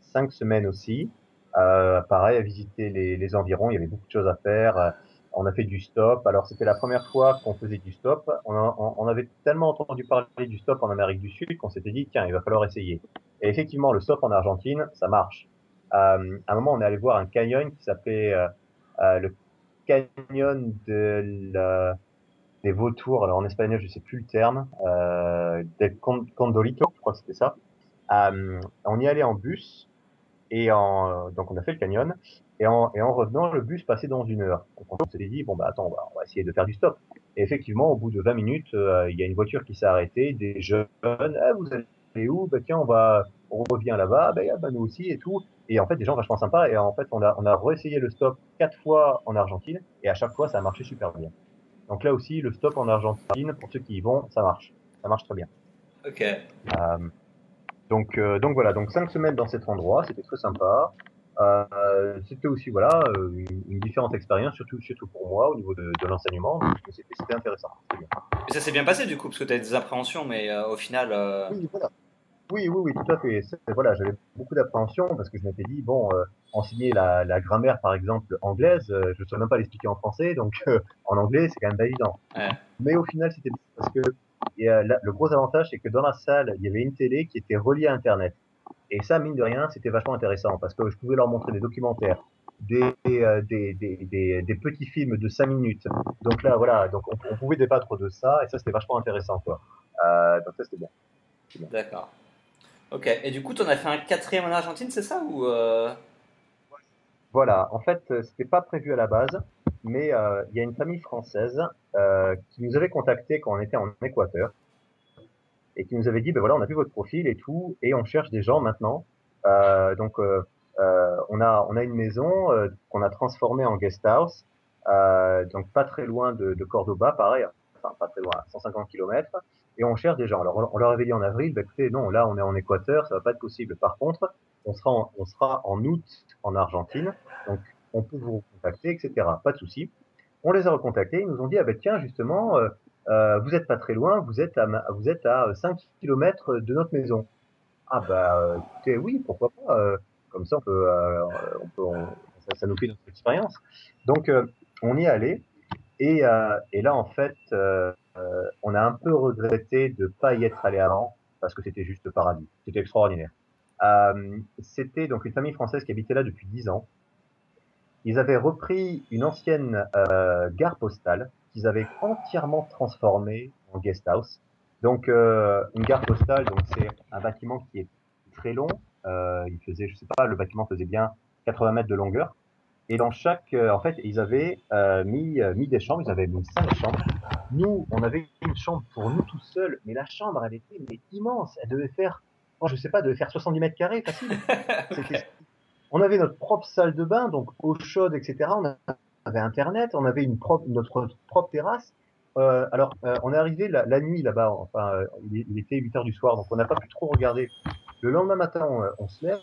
cinq semaines aussi. pareil à visiter les, les environs. Il y avait beaucoup de choses à faire on a fait du stop. Alors c'était la première fois qu'on faisait du stop. On, a, on, avait tellement entendu parler du stop en Amérique du Sud qu'on s'était dit tiens il va falloir essayer. Et effectivement le stop en Argentine ça marche. Euh, à un moment on est allé voir un canyon qui s'appelait euh, euh, le canyon des vautours. Alors en espagnol je sais plus le terme. Euh, del Condolito je crois que c'était ça. on y allait en bus et en, donc on a fait le canyon et en, revenant, le bus passait dans une heure. On s'est dit, bon, bah attends, on va, essayer de faire du stop. Et effectivement, au bout de 20 minutes, il y a une voiture qui s'est arrêtée, des jeunes, ah, vous allez où? Bah tiens, on va, on revient là-bas, bah, bah nous aussi et tout. Et en fait, des gens vachement sympas. Et en fait, on a, on a réessayé le stop quatre fois en Argentine, et à chaque fois, ça a marché super bien. Donc là aussi, le stop en Argentine, pour ceux qui y vont, ça marche. Ça marche très bien. Ok. Euh, donc, euh, donc voilà, donc cinq semaines dans cet endroit, c'était très sympa. Euh, c'était aussi voilà une, différente expérience, surtout surtout pour moi au niveau de, de l'enseignement. C'était intéressant. Et ça s'est bien passé du coup parce que tu as des appréhensions, mais au final. Oui, voilà. Oui, oui, oui, tout à fait. Voilà, j'avais beaucoup d'appréhensions parce que je m'étais dit bon, enseigner la, la, grammaire par exemple anglaise, je ne saurais même pas l'expliquer en français, donc en anglais c'est quand même pas évident. Ouais. Mais au final c'était parce que et, le gros avantage c'est que dans la salle il y avait une télé qui était reliée à Internet. Et ça, mine de rien, c'était vachement intéressant parce que je pouvais leur montrer des documentaires, des, euh, des, des, des, petits films de 5 minutes. Donc là, voilà, donc on, on pouvait débattre de ça et ça, c'était vachement intéressant. Quoi. Euh, donc ça, c'était bien. bien. D'accord. Ok. Et du coup, tu en as fait un quatrième en Argentine, c'est ça ou euh... Voilà. En fait, c'était pas prévu à la base, mais euh, il y a une famille française euh, qui nous avait contacté quand on était en Équateur et qui nous avait dit, ben voilà, on a vu votre profil et tout, et on cherche des gens maintenant. Euh, donc, euh, euh, on a on a une maison euh, qu'on a transformée en guest house, euh, donc pas très loin de, de, Cordoba, pareil, enfin pas très loin, 150 km, et on cherche des gens. Alors, on leur avait dit en avril, ben écoutez, non, là, on est en Équateur, ça va pas être possible. Par contre, on sera en, août en Argentine, donc on peut vous contacter, etc. Pas de souci. On les a recontactés, ils nous ont dit, ah ben tiens, justement, euh, euh, vous êtes pas très loin, vous êtes à, vous êtes à 5 km de notre maison. Ah bah écoutez, oui, pourquoi pas. Euh, comme ça, on peut, euh, ça, ça, nous fait notre expérience. Donc euh, on y est allé et, euh, et là en fait, on a un peu regretté de pas y être allé avant parce que c'était juste paradis. C'était extraordinaire. c'était donc une famille française qui habitait là depuis 10 ans. Ils avaient repris une ancienne gare postale qu'ils avaient entièrement transformé en guest house. Donc euh, une gare postale, donc c'est un bâtiment qui est très long. Euh, il faisait, je sais pas, le bâtiment faisait bien 80 mètres de longueur. Et dans chaque, euh, en fait, ils avaient euh, mis, euh, mis des chambres. Ils avaient mis cinq chambres. Nous, on avait une chambre pour nous tout seuls, mais la chambre, elle était mais immense. Elle devait faire, oh, je sais pas, devait faire 70 mètres carrés, facile. on avait notre propre salle de bain, donc eau chaude, etc. On avait Internet, on avait une propre, notre propre terrasse. Euh, alors, euh, on est arrivé la, la nuit là-bas, enfin, il, il, était 8 heures du soir, donc on n'a pas pu trop regarder. Le lendemain matin, on, on se lève,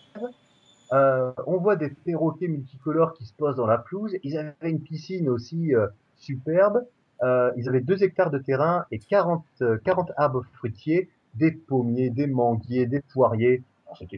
euh, on voit des perroquets multicolores qui se posent dans la pelouse. Ils avaient une piscine aussi superbe. ils avaient 2 hectares de terrain et 40, 40 arbres fruitiers, des pommiers, des manguiers, des poiriers.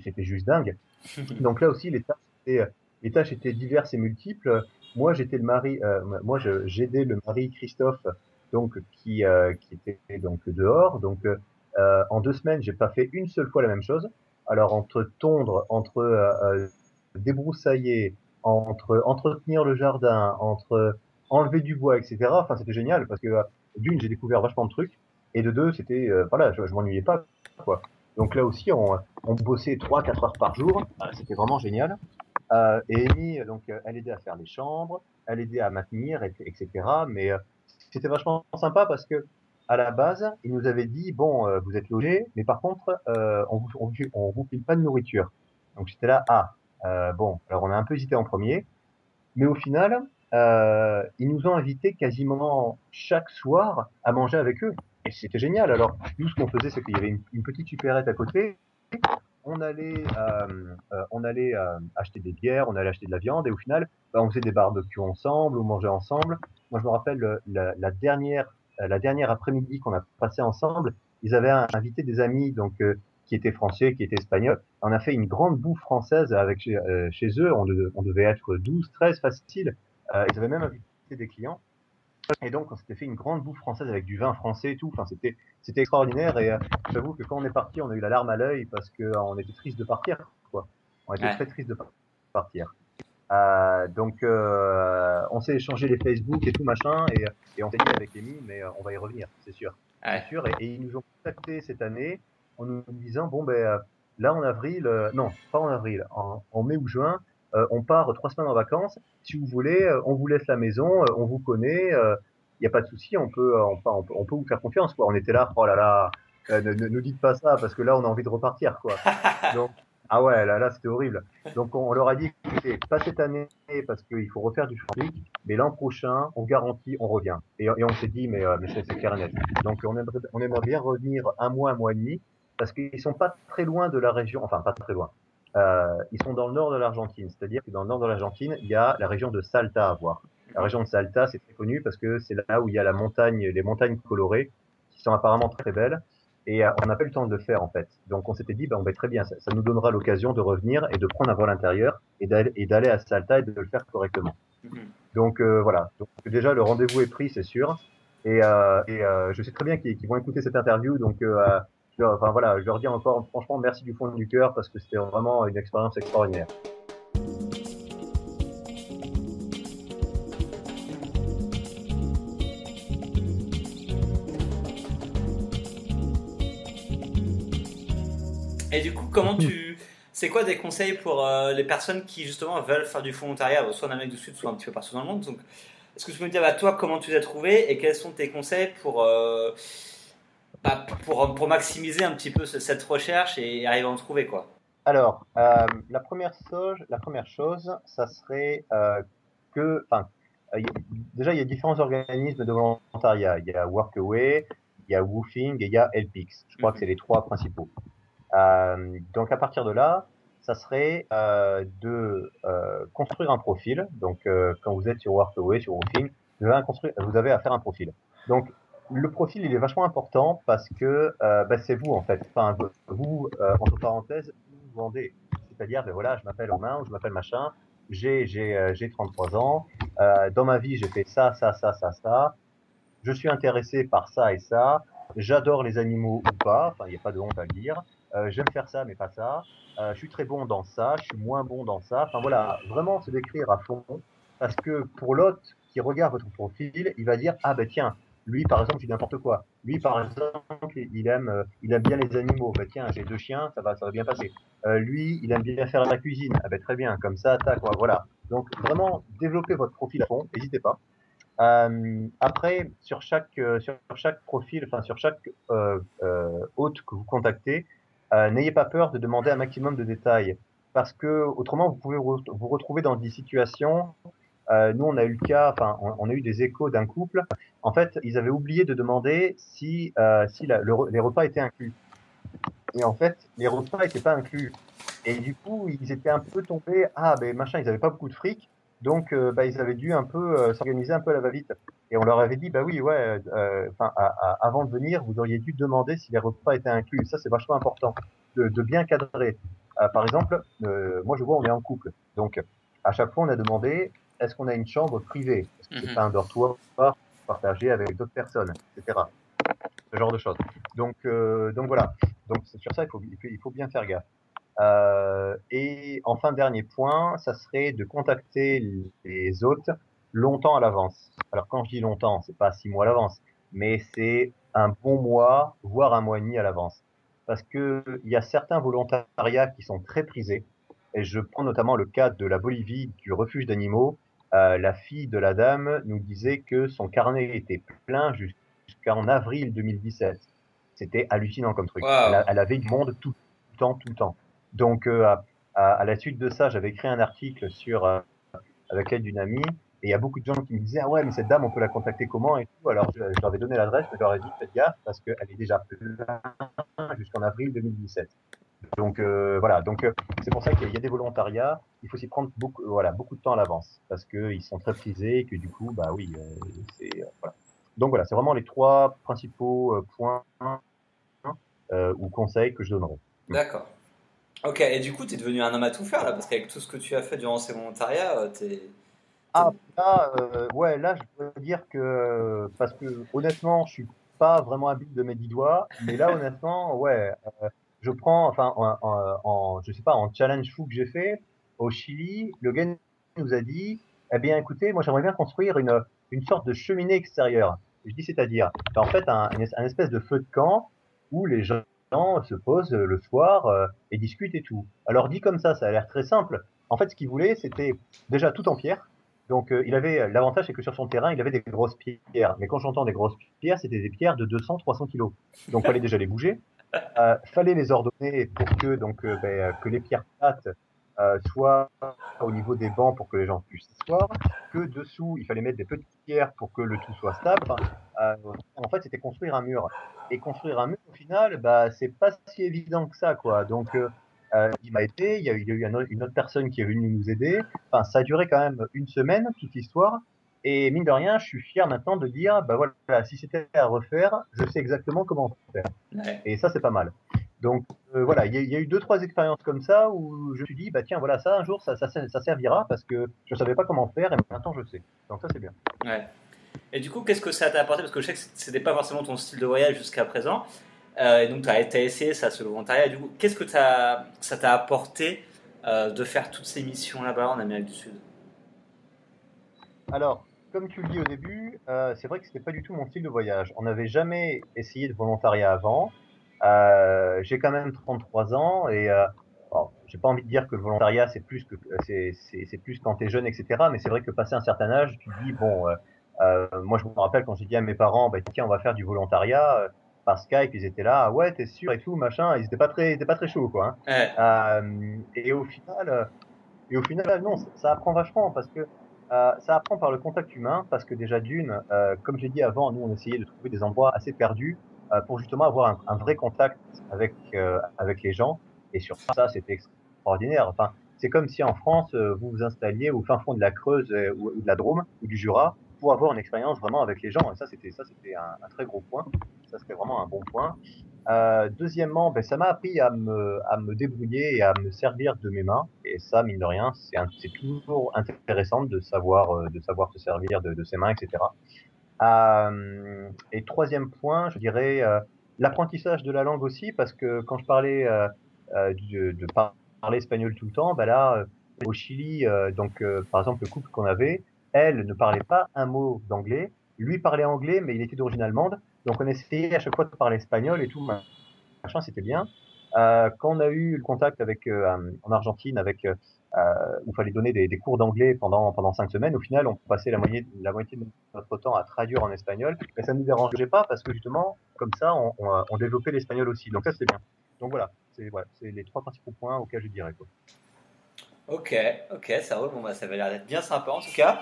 C'était juste dingue. Donc là aussi, les tâches étaient, les tâches étaient diverses et multiples. Moi, j'étais le mari, euh, moi, j'aidais le mari Christophe, donc qui euh, qui était donc dehors. Donc euh, en deux semaines, j'ai pas fait une seule fois la même chose. Alors entre tondre, entre euh, débroussailler, entre entretenir le jardin, entre enlever du bois, etc. Enfin, c'était génial parce que d'une, j'ai découvert vachement de trucs, et de deux, c'était voilà, je, je m'ennuyais pas quoi. Donc là aussi, on, bossait trois, quatre heures par jour. C'était vraiment génial. Euh, et Amy, donc, euh, elle aidait à faire les chambres, elle aidait à maintenir, etc. Mais euh, c'était vachement sympa parce que à la base, il nous avait dit bon, euh, vous êtes logé, mais par contre, euh, on vous, on, on vous file pas de nourriture. Donc j'étais là, ah, bon, alors on a un peu hésité en premier, mais au final, ils nous ont invités quasiment chaque soir à manger avec eux. Et c'était génial. Alors, nous, ce qu'on faisait, c'est qu'il y avait une, petite supérette à côté on allait, euh, euh, on allait euh, acheter des bières, on allait acheter de la viande, et au final, bah, on faisait des barbecues ensemble, on mangeait ensemble. Moi, je me rappelle la dernière, la dernière après-midi qu'on a passé ensemble, ils avaient invité des amis, donc qui étaient français, qui étaient espagnols. On a fait une grande bouffe française avec chez, chez eux. On, de, on, devait être 12, 13 facile. ils avaient même invité des clients. Et donc, on s'était fait une grande bouffe française avec du vin français et tout. Enfin, c'était, c'était extraordinaire. Et euh, j'avoue que quand on est parti, on a eu la larme à l'œil parce qu'on euh, était triste de partir. Quoi. On était ouais. très triste de partir. Euh, donc, euh, on s'est échangé les Facebook et tout machin, et, et on s'est dit avec Amy, mais on va y revenir, c'est sûr. Ouais. C'est sûr. Et, et, ils nous ont contacté cette année en nous disant bon ben là en avril, non, pas en avril, en, mai ou juin, on part trois semaines en vacances. Si vous voulez, on vous laisse la maison, on vous connaît, il n'y a pas de souci, on peut, on, on, peut, on peut vous faire confiance. Quoi. On était là, oh là là, ne, ne, nous dites pas ça parce que là on a envie de repartir quoi. Donc ah ouais, là, là c'était horrible. Donc on, leur a dit, écoutez, pas cette année parce qu'il faut refaire du fric, mais l'an prochain, on garantit, on revient. Et, on s'est dit, mais, euh, mais c'est clair et net. Donc on aimerait, on aimerait bien revenir un mois, un mois et demi, parce qu'ils sont pas très loin de la région, enfin pas très loin. Euh, ils sont dans le nord de l'Argentine, c'est-à-dire que dans le nord de l'Argentine, il y a la région de Salta à voir. La région de Salta, c'est très connu parce que c'est là où il y a la montagne, les montagnes colorées, qui sont apparemment très belles. Et euh, on n'a pas eu le temps de le faire en fait. Donc on s'était dit, ben, on va très bien, ça, ça nous donnera l'occasion de revenir et de prendre un vol intérieur et d'aller à Salta et de le faire correctement. Mhm. Donc euh, voilà. Donc déjà le rendez-vous est pris, c'est sûr. Et, euh, et euh, je sais très bien qu'ils vont écouter cette interview. Donc euh, je, enfin voilà, je leur dis encore franchement merci du fond du cœur parce que c'était vraiment une expérience extraordinaire. Et du coup, comment tu. C'est quoi des conseils pour euh, les personnes qui justement veulent faire du volontariat, soit en Amérique du Sud, soit un petit peu partout dans le monde Donc, est-ce que tu peux me dire à bah, toi comment tu les as trouvés et quels sont tes conseils pour, euh, bah, pour, pour, maximiser un petit peu cette recherche et arriver à en trouver quoi? Alors, euh, la, première chose, la première chose, ça serait que. Enfin, déjà, il y a différents organismes de volontariat. Il y a Workaway, il y a Woofing et il y a Helpix. Je crois que mhm. c'est les trois principaux. Euh, donc à partir de là, ça serait euh, de euh, construire un profil. Donc euh, quand vous êtes sur Workaway, sur Woofing, vous avez, vous avez à faire un profil. Donc le profil, il est vachement important parce que euh, bah, c'est vous en fait. Enfin, vous, entre parenthèses, vous vendez. C'est-à-dire, ben voilà, je m'appelle Romain ou je m'appelle machin. J'ai j'ai j'ai 33 ans. dans ma vie, j'ai fait ça, ça, ça, ça, ça. Je suis intéressé par ça et ça. J'adore les animaux ou pas. Enfin, il n'y a pas de honte à le dire. Euh, j'aime faire ça, mais pas ça. Euh, je suis très bon dans ça, je suis moins bon dans ça. Enfin voilà, vraiment se décrire à fond, parce que pour l'autre qui regarde votre profil, il va dire ah ben tiens, lui par exemple, il n'importe quoi. Lui par exemple, il aime, euh, il aime bien les animaux. Ben tiens, j'ai deux chiens, ça va, ça va bien passer. Lui, il aime bien faire la cuisine. Ah ben très bien, comme ça, tac, quoi. Voilà. Donc vraiment développez votre profil à fond, n'hésitez pas. Après, sur chaque sur chaque profil, enfin sur chaque hôte que vous contactez, n'ayez pas peur de demander un maximum de détails parce que autrement vous pouvez vous retrouver dans des situations. Euh, nous, on a eu le cas, enfin, on, a eu des échos d'un couple. En fait, ils avaient oublié de demander si euh, si les repas étaient inclus. Et en fait, les repas n'étaient pas inclus. Et du coup, ils étaient un peu tombés. Ah, ben machin, ils n'avaient pas beaucoup de fric. Donc, euh, bah, ils avaient dû un peu euh, s'organiser un peu à la va-vite. Et on leur avait dit, bah oui, ouais, euh, enfin, avant de venir, vous auriez dû demander si les repas étaient inclus. Ça, c'est vachement important de, de bien cadrer. par exemple, moi, je vois, on est en couple. Donc, à chaque fois, on a demandé, est-ce qu'on a une chambre privée? Est-ce que c'est mhm. pas un dortoir partagé avec d'autres personnes, etc. Ce genre de choses. Donc, donc voilà. Donc, sur ça, il faut, il faut bien faire gaffe. Euh, et enfin, dernier point, ça serait de contacter les hôtes longtemps à l'avance. Alors quand je dis longtemps, c'est pas six mois à l'avance, mais c'est un bon mois, voire un mois et demi à l'avance. Parce que il y a certains volontariats qui sont très prisés. Et je prends notamment le cas de la Bolivie, du refuge d'animaux. Euh, la fille de la dame nous disait que son carnet était plein jusqu'en avril 2017. C'était hallucinant comme truc. Elle, elle, avait du monde tout le temps, tout le temps. Donc, euh, à, à, la suite de ça, j'avais écrit un article sur euh, avec l'aide d'une amie. Et il y a beaucoup de gens qui me disaient ah ouais mais cette dame on peut la contacter comment et tout. Alors je, leur avais donné l'adresse mais je leur ai dit faites gaffe parce qu'elle est déjà plein jusqu'en avril 2017 donc euh, voilà. Donc euh, c'est pour ça qu'il y a des volontariats. Il faut s'y prendre beaucoup voilà beaucoup de temps à l'avance parce que ils sont très prisés et que du coup bah oui donc voilà c'est vraiment les trois principaux points ou conseils que je donnerai. D'accord. Ok, et du coup, tu es devenu un homme à tout faire là, parce qu'avec tout ce que tu as fait durant ces volontariats, euh, t'es. Ah, là, euh, ouais, là, je peux dire que. Parce que, honnêtement, je suis pas vraiment habile de mes dix doigts, mais là, honnêtement, ouais, euh, je prends, enfin, en, en, je sais pas, en challenge fou que j'ai fait, au Chili, le gars nous a dit, eh bien, écoutez, moi, j'aimerais bien construire une, une sorte de cheminée extérieure. Je dis, c'est-à-dire, en fait, un, un espèce de feu de camp où les gens gens se posent le soir et discutent et tout. Alors dit comme ça, ça a l'air très simple. En fait, ce qu'il voulait, c'était déjà tout en pierre. Donc, il avait l'avantage, c'est que sur son terrain, il avait des grosses pierres. Mais quand j'entends des grosses pierres, c'était des pierres de 200, 300 kilos. Donc, fallait déjà les bouger. Euh, fallait les ordonner pour que donc ben, que les pierres plates euh, soit au niveau des bancs pour que les gens puissent s'asseoir, que dessous, il fallait mettre des petites pierres pour que le tout soit stable. Euh, en fait, c'était construire un mur. Et construire un mur, au final, bah, c'est pas si évident que ça, quoi. Donc, euh, il m'a aidé, il y a eu, il y a eu une autre personne qui est venue nous aider. Enfin, ça a duré quand même une semaine, toute l'histoire. Et mine de rien, je suis fier maintenant de dire, bah voilà, si c'était à refaire, je sais exactement comment faire. Et ça, c'est pas mal. Donc euh, voilà, il y, a eu deux trois expériences comme ça où je me suis dit bah tiens voilà ça un jour ça, ça, ça servira parce que je savais pas comment faire et maintenant je sais. Donc ça c'est bien. Ouais. Et du coup qu'est-ce que ça t'a apporté? Parce que je sais que c'était pas forcément ton style de voyage jusqu'à présent euh, et donc tu as, essayé ça ce volontariat. Du coup qu'est-ce que as, ça t'a apporté euh, de faire toutes ces missions là-bas en Amérique du Sud? Alors comme tu le dis au début, c'est vrai que c'était pas du tout mon style de voyage. On n'avait jamais essayé de volontariat avant. Euh, j'ai quand même 33 ans et euh, j'ai pas envie de dire que le volontariat c'est plus que c'est plus quand t'es jeune etc. Mais c'est vrai que passé un certain âge, tu te dis bon, euh, euh, moi je me rappelle quand j'ai dit à mes parents bah tiens on va faire du volontariat euh, par Skype, ils étaient là, ah ouais t'es sûr et tout machin, ils étaient pas très, étaient pas très chauds quoi. Hein. et au final, et au final non, ça apprend vachement parce que euh, ça apprend par le contact humain parce que déjà d'une, euh, comme j'ai dit avant, nous on essayait de trouver des endroits assez perdus euh, pour justement avoir un, un vrai contact avec euh, avec les gens. Et sur ça, c'était extraordinaire. Enfin, c'est comme si en France, euh, vous vous installiez au fin fond de la Creuse ou, de la Drôme ou du Jura pour avoir une expérience vraiment avec les gens. Et ça, c'était ça, c'était un, un, très gros point. Ça, c'était vraiment un bon point. Euh, deuxièmement, ben, ça m'a appris à me, à me débrouiller et à me servir de mes mains. Et ça, mine de rien, c'est toujours intéressant de savoir, de savoir se servir de, ses mains, etc. Euh, et troisième point, je dirais euh, l'apprentissage de la langue aussi, parce que quand je parlais euh, de, de, parler espagnol tout le temps, bah là, au Chili, donc par exemple le couple qu'on avait, elle ne parlait pas un mot d'anglais, lui parlait anglais, mais il était d'origine allemande, donc on essayait à chaque fois de parler espagnol et tout, machin, c'était bien. Euh, quand on a eu le contact avec en Argentine avec euh, où il fallait donner des, cours d'anglais pendant pendant cinq semaines. Au final, on passait la moitié de notre temps à traduire en espagnol, mais ça ne nous dérangeait pas parce que justement, comme ça, on, développait l'espagnol aussi. Donc ça, c'est bien. Donc voilà, c'est les trois principaux points auxquels je dirais quoi. Ok, ok, ça va. Bon, bah, ça va l'air d'être bien sympa en tout cas.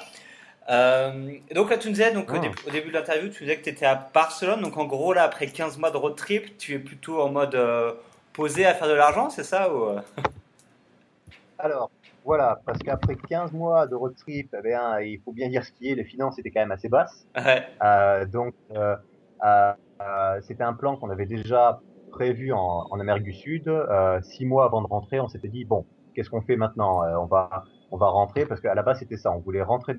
Euh, donc là, tu nous disais, donc, au, ah. début, au, début de l'interview, tu disais que tu étais à Barcelone. Donc en gros, là, après 15 mois de road trip, tu es plutôt en mode euh, posé à faire de l'argent, c'est ça ou... Euh? Alors, voilà, parce qu'après 15 mois de road trip, eh bien, il faut bien dire ce qui est, les finances étaient quand même assez basses. Ouais. Euh, donc, euh, euh, c'était un plan qu'on avait déjà prévu en, en Amérique du Sud. Euh, six mois avant de rentrer, on s'était dit, bon, qu'est-ce qu'on fait maintenant? Euh, on, va, on va rentrer, parce qu'à la base, c'était ça. On voulait rentrer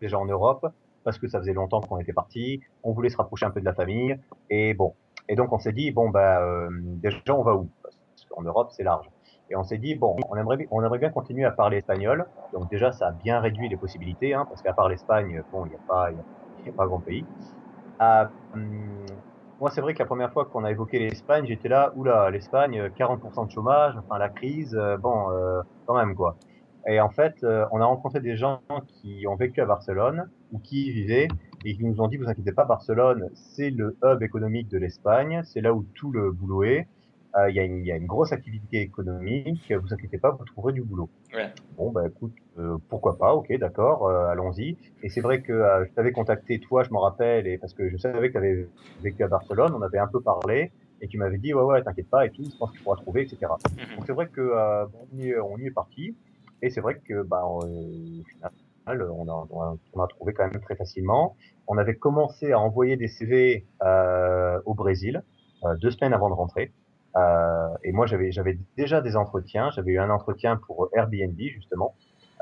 déjà en Europe, parce que ça faisait longtemps qu'on était parti. On voulait se rapprocher un peu de la famille. Et bon, et donc on s'est dit, bon, bah, euh, déjà, on va où? Parce qu'en Europe, c'est large. Et on s'est dit, bon, on aimerait, bien continuer à parler espagnol. Donc déjà, ça a bien réduit les possibilités, hein, parce qu'à part l'Espagne, bon, il n'y a pas, il y a, pas grand pays. Euh, moi, c'est vrai que la première fois qu'on a évoqué l'Espagne, j'étais là, oula, l'Espagne, 40% de chômage, enfin la crise, euh, bon, euh, quand même quoi. Et en fait, euh, on a rencontré des gens qui ont vécu à Barcelone ou qui y vivaient et qui nous ont dit, vous inquiétez pas, Barcelone, c'est le hub économique de l'Espagne, c'est là où tout le boulot est. Euh, il y, y, a une grosse activité économique, vous inquiétez pas, vous trouverez du boulot. Ouais. Bon, bah écoute, euh, pourquoi pas, ok, d'accord, euh, allons-y. Et c'est vrai que euh, je t'avais contacté, toi, je m'en rappelle, et parce que je savais que tu avais vécu à Barcelone, on avait un peu parlé, et tu m'avais dit, ouais, ouais, t'inquiète pas, et tout, je pense qu'il pourra trouver, etc. Mm-hmm. Donc c'est vrai que bon, on, y est, on y est parti, et c'est vrai que, bah, final, on a, on, a, on a, trouvé quand même très facilement. On avait commencé à envoyer des CV au Brésil, deux semaines avant de rentrer. Euh, et moi, j'avais déjà des entretiens. J'avais eu un entretien pour Airbnb justement,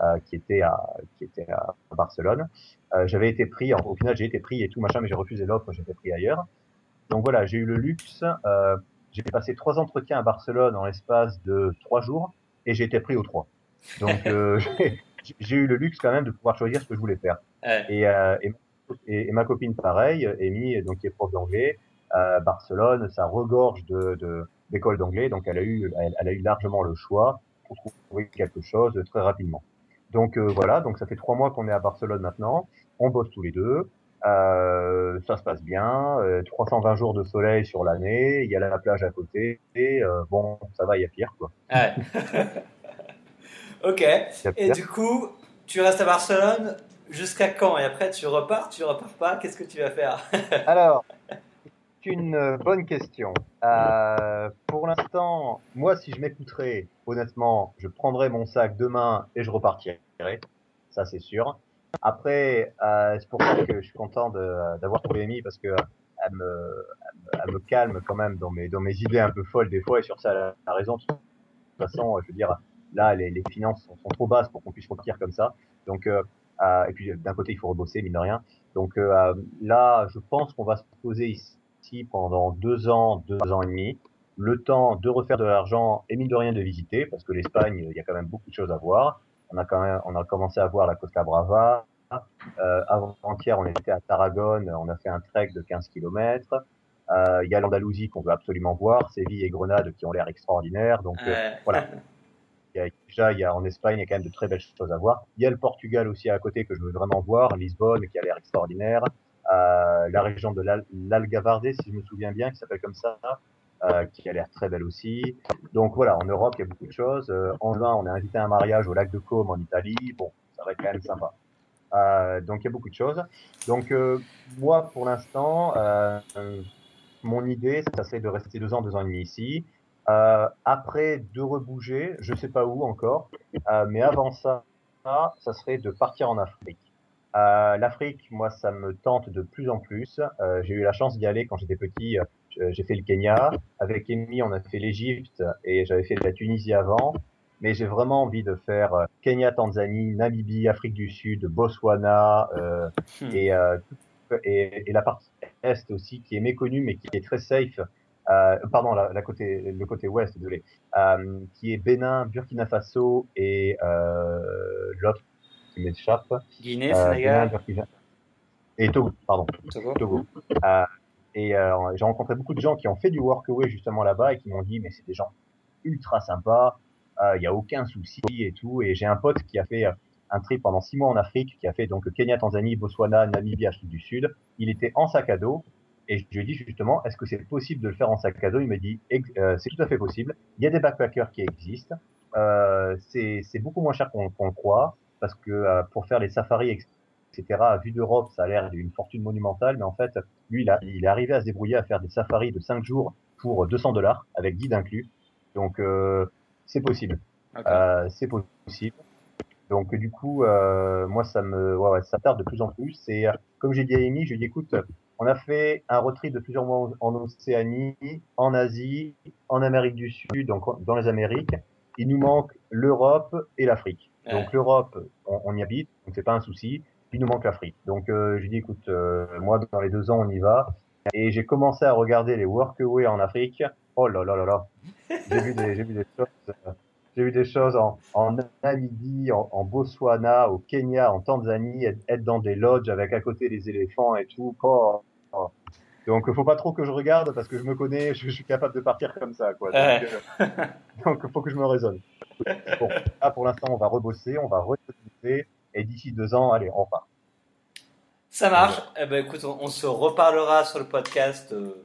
euh, qui était à qui était à Barcelone. Euh, j'avais été pris. Au final, j'ai été pris et tout machin, mais j'ai refusé l'offre. J'ai pris ailleurs. Donc voilà, j'ai eu le luxe. Euh, j'ai passé trois entretiens à Barcelone en l'espace de trois jours et j'ai été pris aux trois. Donc euh, j'ai eu le luxe quand même de pouvoir choisir ce que je voulais faire. Ouais. Et, euh, et, et, et, ma copine pareil, Amy, donc qui est prof d'anglais, euh, Barcelone, ça regorge de, de, d'école d'anglais, donc elle a eu, elle, a eu largement le choix pour trouver quelque chose très rapidement. Donc voilà, donc ça fait trois mois qu'on est à Barcelone maintenant. On bosse tous les deux. Euh, ça se passe bien, 320 euh, jours de soleil sur l'année, il y a la plage à côté, et euh, bon, ça va, il y a pire quoi. Ouais. ok. Et du coup, tu restes à Barcelone jusqu'à quand Et après, tu repars, tu repars pas? Qu'est-ce que tu vas faire? Alors, c'est une bonne question. pour l'instant, moi, si je m'écouterais, honnêtement, je prendrais mon sac demain et je repartirais. Ça, c'est sûr. Après, euh, c'est pour ça que je suis content d'avoir trouvé Amy parce que elle me, elle me calme quand même dans mes, dans mes idées un peu folles des fois et sur ça, elle a raison. De toute façon, je veux dire, là, les, les finances sont, sont, trop basses pour qu'on puisse repartir comme ça. Donc, euh, euh, et puis d'un côté, il faut rebosser, mine de rien. Donc euh, là, je pense qu'on va se poser ici pendant deux ans, deux ans et demi, le temps de refaire de l'argent et mine de rien de visiter, parce que l'Espagne, il y a quand même beaucoup de choses à voir. On a quand même, on a commencé à voir la Costa Brava. Euh, Avant-hier, on était à Tarragone, on a fait un trek de 15 km. Euh, il y a l'Andalousie qu'on veut absolument voir, Séville et Grenade qui ont l'air extraordinaires. Donc euh, voilà. Y a, déjà, il y a en Espagne, il y a quand même de très belles choses à voir. Il y a le Portugal aussi à côté que je veux vraiment voir, Lisbonne qui a l'air extraordinaire. Euh, la région de l'Algavarde, si je me souviens bien, qui s'appelle comme ça, euh, qui a l'air très belle aussi. Donc voilà, en Europe, il y a beaucoup de choses. Euh, en juin, on est invité à un mariage au lac de Côme en Italie. Bon, ça va être quand même sympa. Donc il y a beaucoup de choses. Donc moi, pour l'instant, mon idée, ça serait de rester deux ans, deux ans et demi ici. Après, de rebouger, je sais pas où encore, mais avant ça, ça serait de partir en Afrique. L'Afrique, moi, ça me tente de plus en plus. J'ai eu la chance d'y aller quand j'étais petit euh, j'ai fait le Kenya. Avec Amy, on a fait l'Égypte et j'avais fait la Tunisie avant. Mais j'ai vraiment envie de faire euh, Kenya, Tanzanie, Namibie, Afrique du Sud, Botswana euh, hmm. et, euh, et, et, la partie est aussi qui est méconnue mais qui est très safe. Euh, pardon, la, la, côté, le côté ouest, désolé, euh, qui est Bénin, Burkina Faso et l'autre qui m'échappe. Guinée, Sénégal. et Togo, pardon. Togo. Togo. Et euh, j'ai rencontré beaucoup de gens qui ont fait du workaway justement là-bas et qui m'ont dit mais c'est des gens ultra sympas, il euh, n'y a aucun souci et tout. Et j'ai un pote qui a fait euh, un trip pendant six mois en Afrique, qui a fait donc Kenya, Tanzanie, Botswana, Namibie, Afrique du Sud. Il était en sac à dos et je lui ai dit justement est-ce que c'est possible de le faire en sac à dos? Il m'a dit euh, c'est tout à fait possible. Il y a des backpackers qui existent. Euh, c'est beaucoup moins cher qu'on qu le croit parce que pour faire les safaris etc. Vu d'Europe, ça a l'air d'une fortune monumentale, mais en fait, lui, il, a, il est arrivé à se débrouiller à faire des safaris de 5 jours pour 200 dollars, avec guide inclus. Donc, euh, c'est possible. Euh, c'est possible. Donc, du coup, euh, moi, ça me, ouais, ouais, ça tarde de plus en plus. Et comme j'ai dit à Amy, je lui ai dit, écoute, on a fait un retrait de plusieurs mois en Océanie, en Asie, en Amérique du Sud, donc dans les Amériques. Il nous manque l'Europe et l'Afrique. Donc l'Europe, on, on, y habite, donc c'est pas un souci il nous manque l'Afrique. Donc euh, j'ai dit écoute, euh, moi dans les deux ans on y va. Et j'ai commencé à regarder les workaway en Afrique. Oh là là là là. J'ai vu des, j'ai vu des choses. Euh, j'ai vu des choses en, en Namibie, en, en, Botswana, au Kenya, en Tanzanie, être, dans des lodges avec à côté les éléphants et tout. Oh, oh. Donc, faut pas trop que je regarde parce que je me connais, je, suis capable de partir comme ça, quoi. Donc, euh, donc faut que je me raisonne. Bon, là, pour l'instant, on va rebosser, on va rebosser et d'ici deux ans, allez, on repart. Ça marche. Eh ben, écoute, on, se reparlera sur le podcast euh,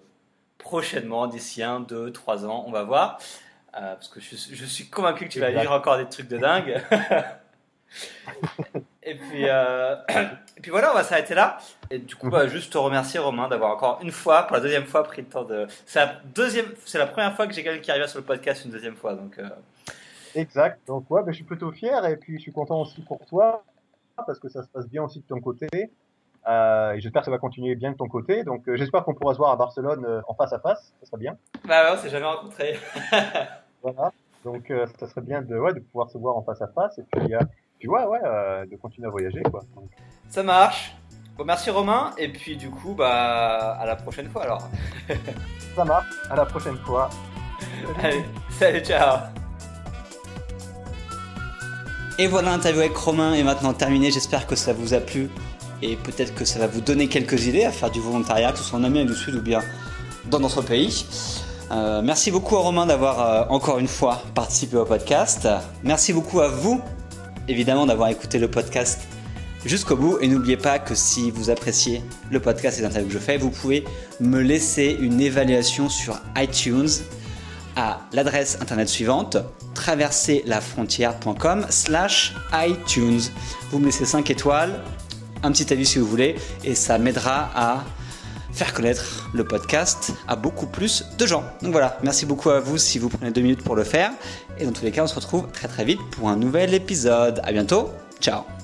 prochainement, d'ici un, deux, trois ans, on va voir. Euh, parce que je, je, suis convaincu que tu vas vivre encore des trucs de dingue. et, puis, euh, et puis voilà, on va s'arrêter là. Et du coup, bah, juste te remercier Romain d'avoir encore une fois, pour la deuxième fois, pris le temps de. C'est la deuxième, c'est la première fois que j'ai quelqu'un qui arrive sur le podcast une deuxième fois, donc. Euh... Exact. Donc ouais, ben, je suis plutôt fier et puis je suis content aussi pour toi parce que ça se passe bien aussi de ton côté. Euh, et j'espère que ça va continuer bien de ton côté. Donc euh, j'espère qu'on pourra se voir à Barcelone euh, en face à face. Ça serait bien. Bah ouais, on s'est jamais rencontré. voilà. Donc euh, ça serait bien de, ouais, de pouvoir se voir en face à face. Et puis, euh, puis ouais, ouais, euh, de continuer à voyager. Quoi. Donc... Ça marche. Bon, merci Romain. Et puis du coup, bah, à la prochaine fois alors. ça marche. À la prochaine fois. Allez, salut, ciao. Et voilà, l'interview avec Romain est maintenant terminée. J'espère que ça vous a plu et peut-être que ça va vous donner quelques idées à faire du volontariat, que ce soit en Amérique du Sud ou bien dans notre pays. Euh, merci beaucoup à Romain d'avoir euh, encore une fois participé au podcast. Merci beaucoup à vous, évidemment, d'avoir écouté le podcast jusqu'au bout. Et n'oubliez pas que si vous appréciez le podcast et les interviews que je fais, vous pouvez me laisser une évaluation sur iTunes à l'adresse internet suivante traverserlafrontière.com slash iTunes. Vous me laissez 5 étoiles, un petit avis si vous voulez, et ça m'aidera à faire connaître le podcast à beaucoup plus de gens. Donc voilà, merci beaucoup à vous si vous prenez deux minutes pour le faire. Et dans tous les cas, on se retrouve très très vite pour un nouvel épisode. À bientôt, ciao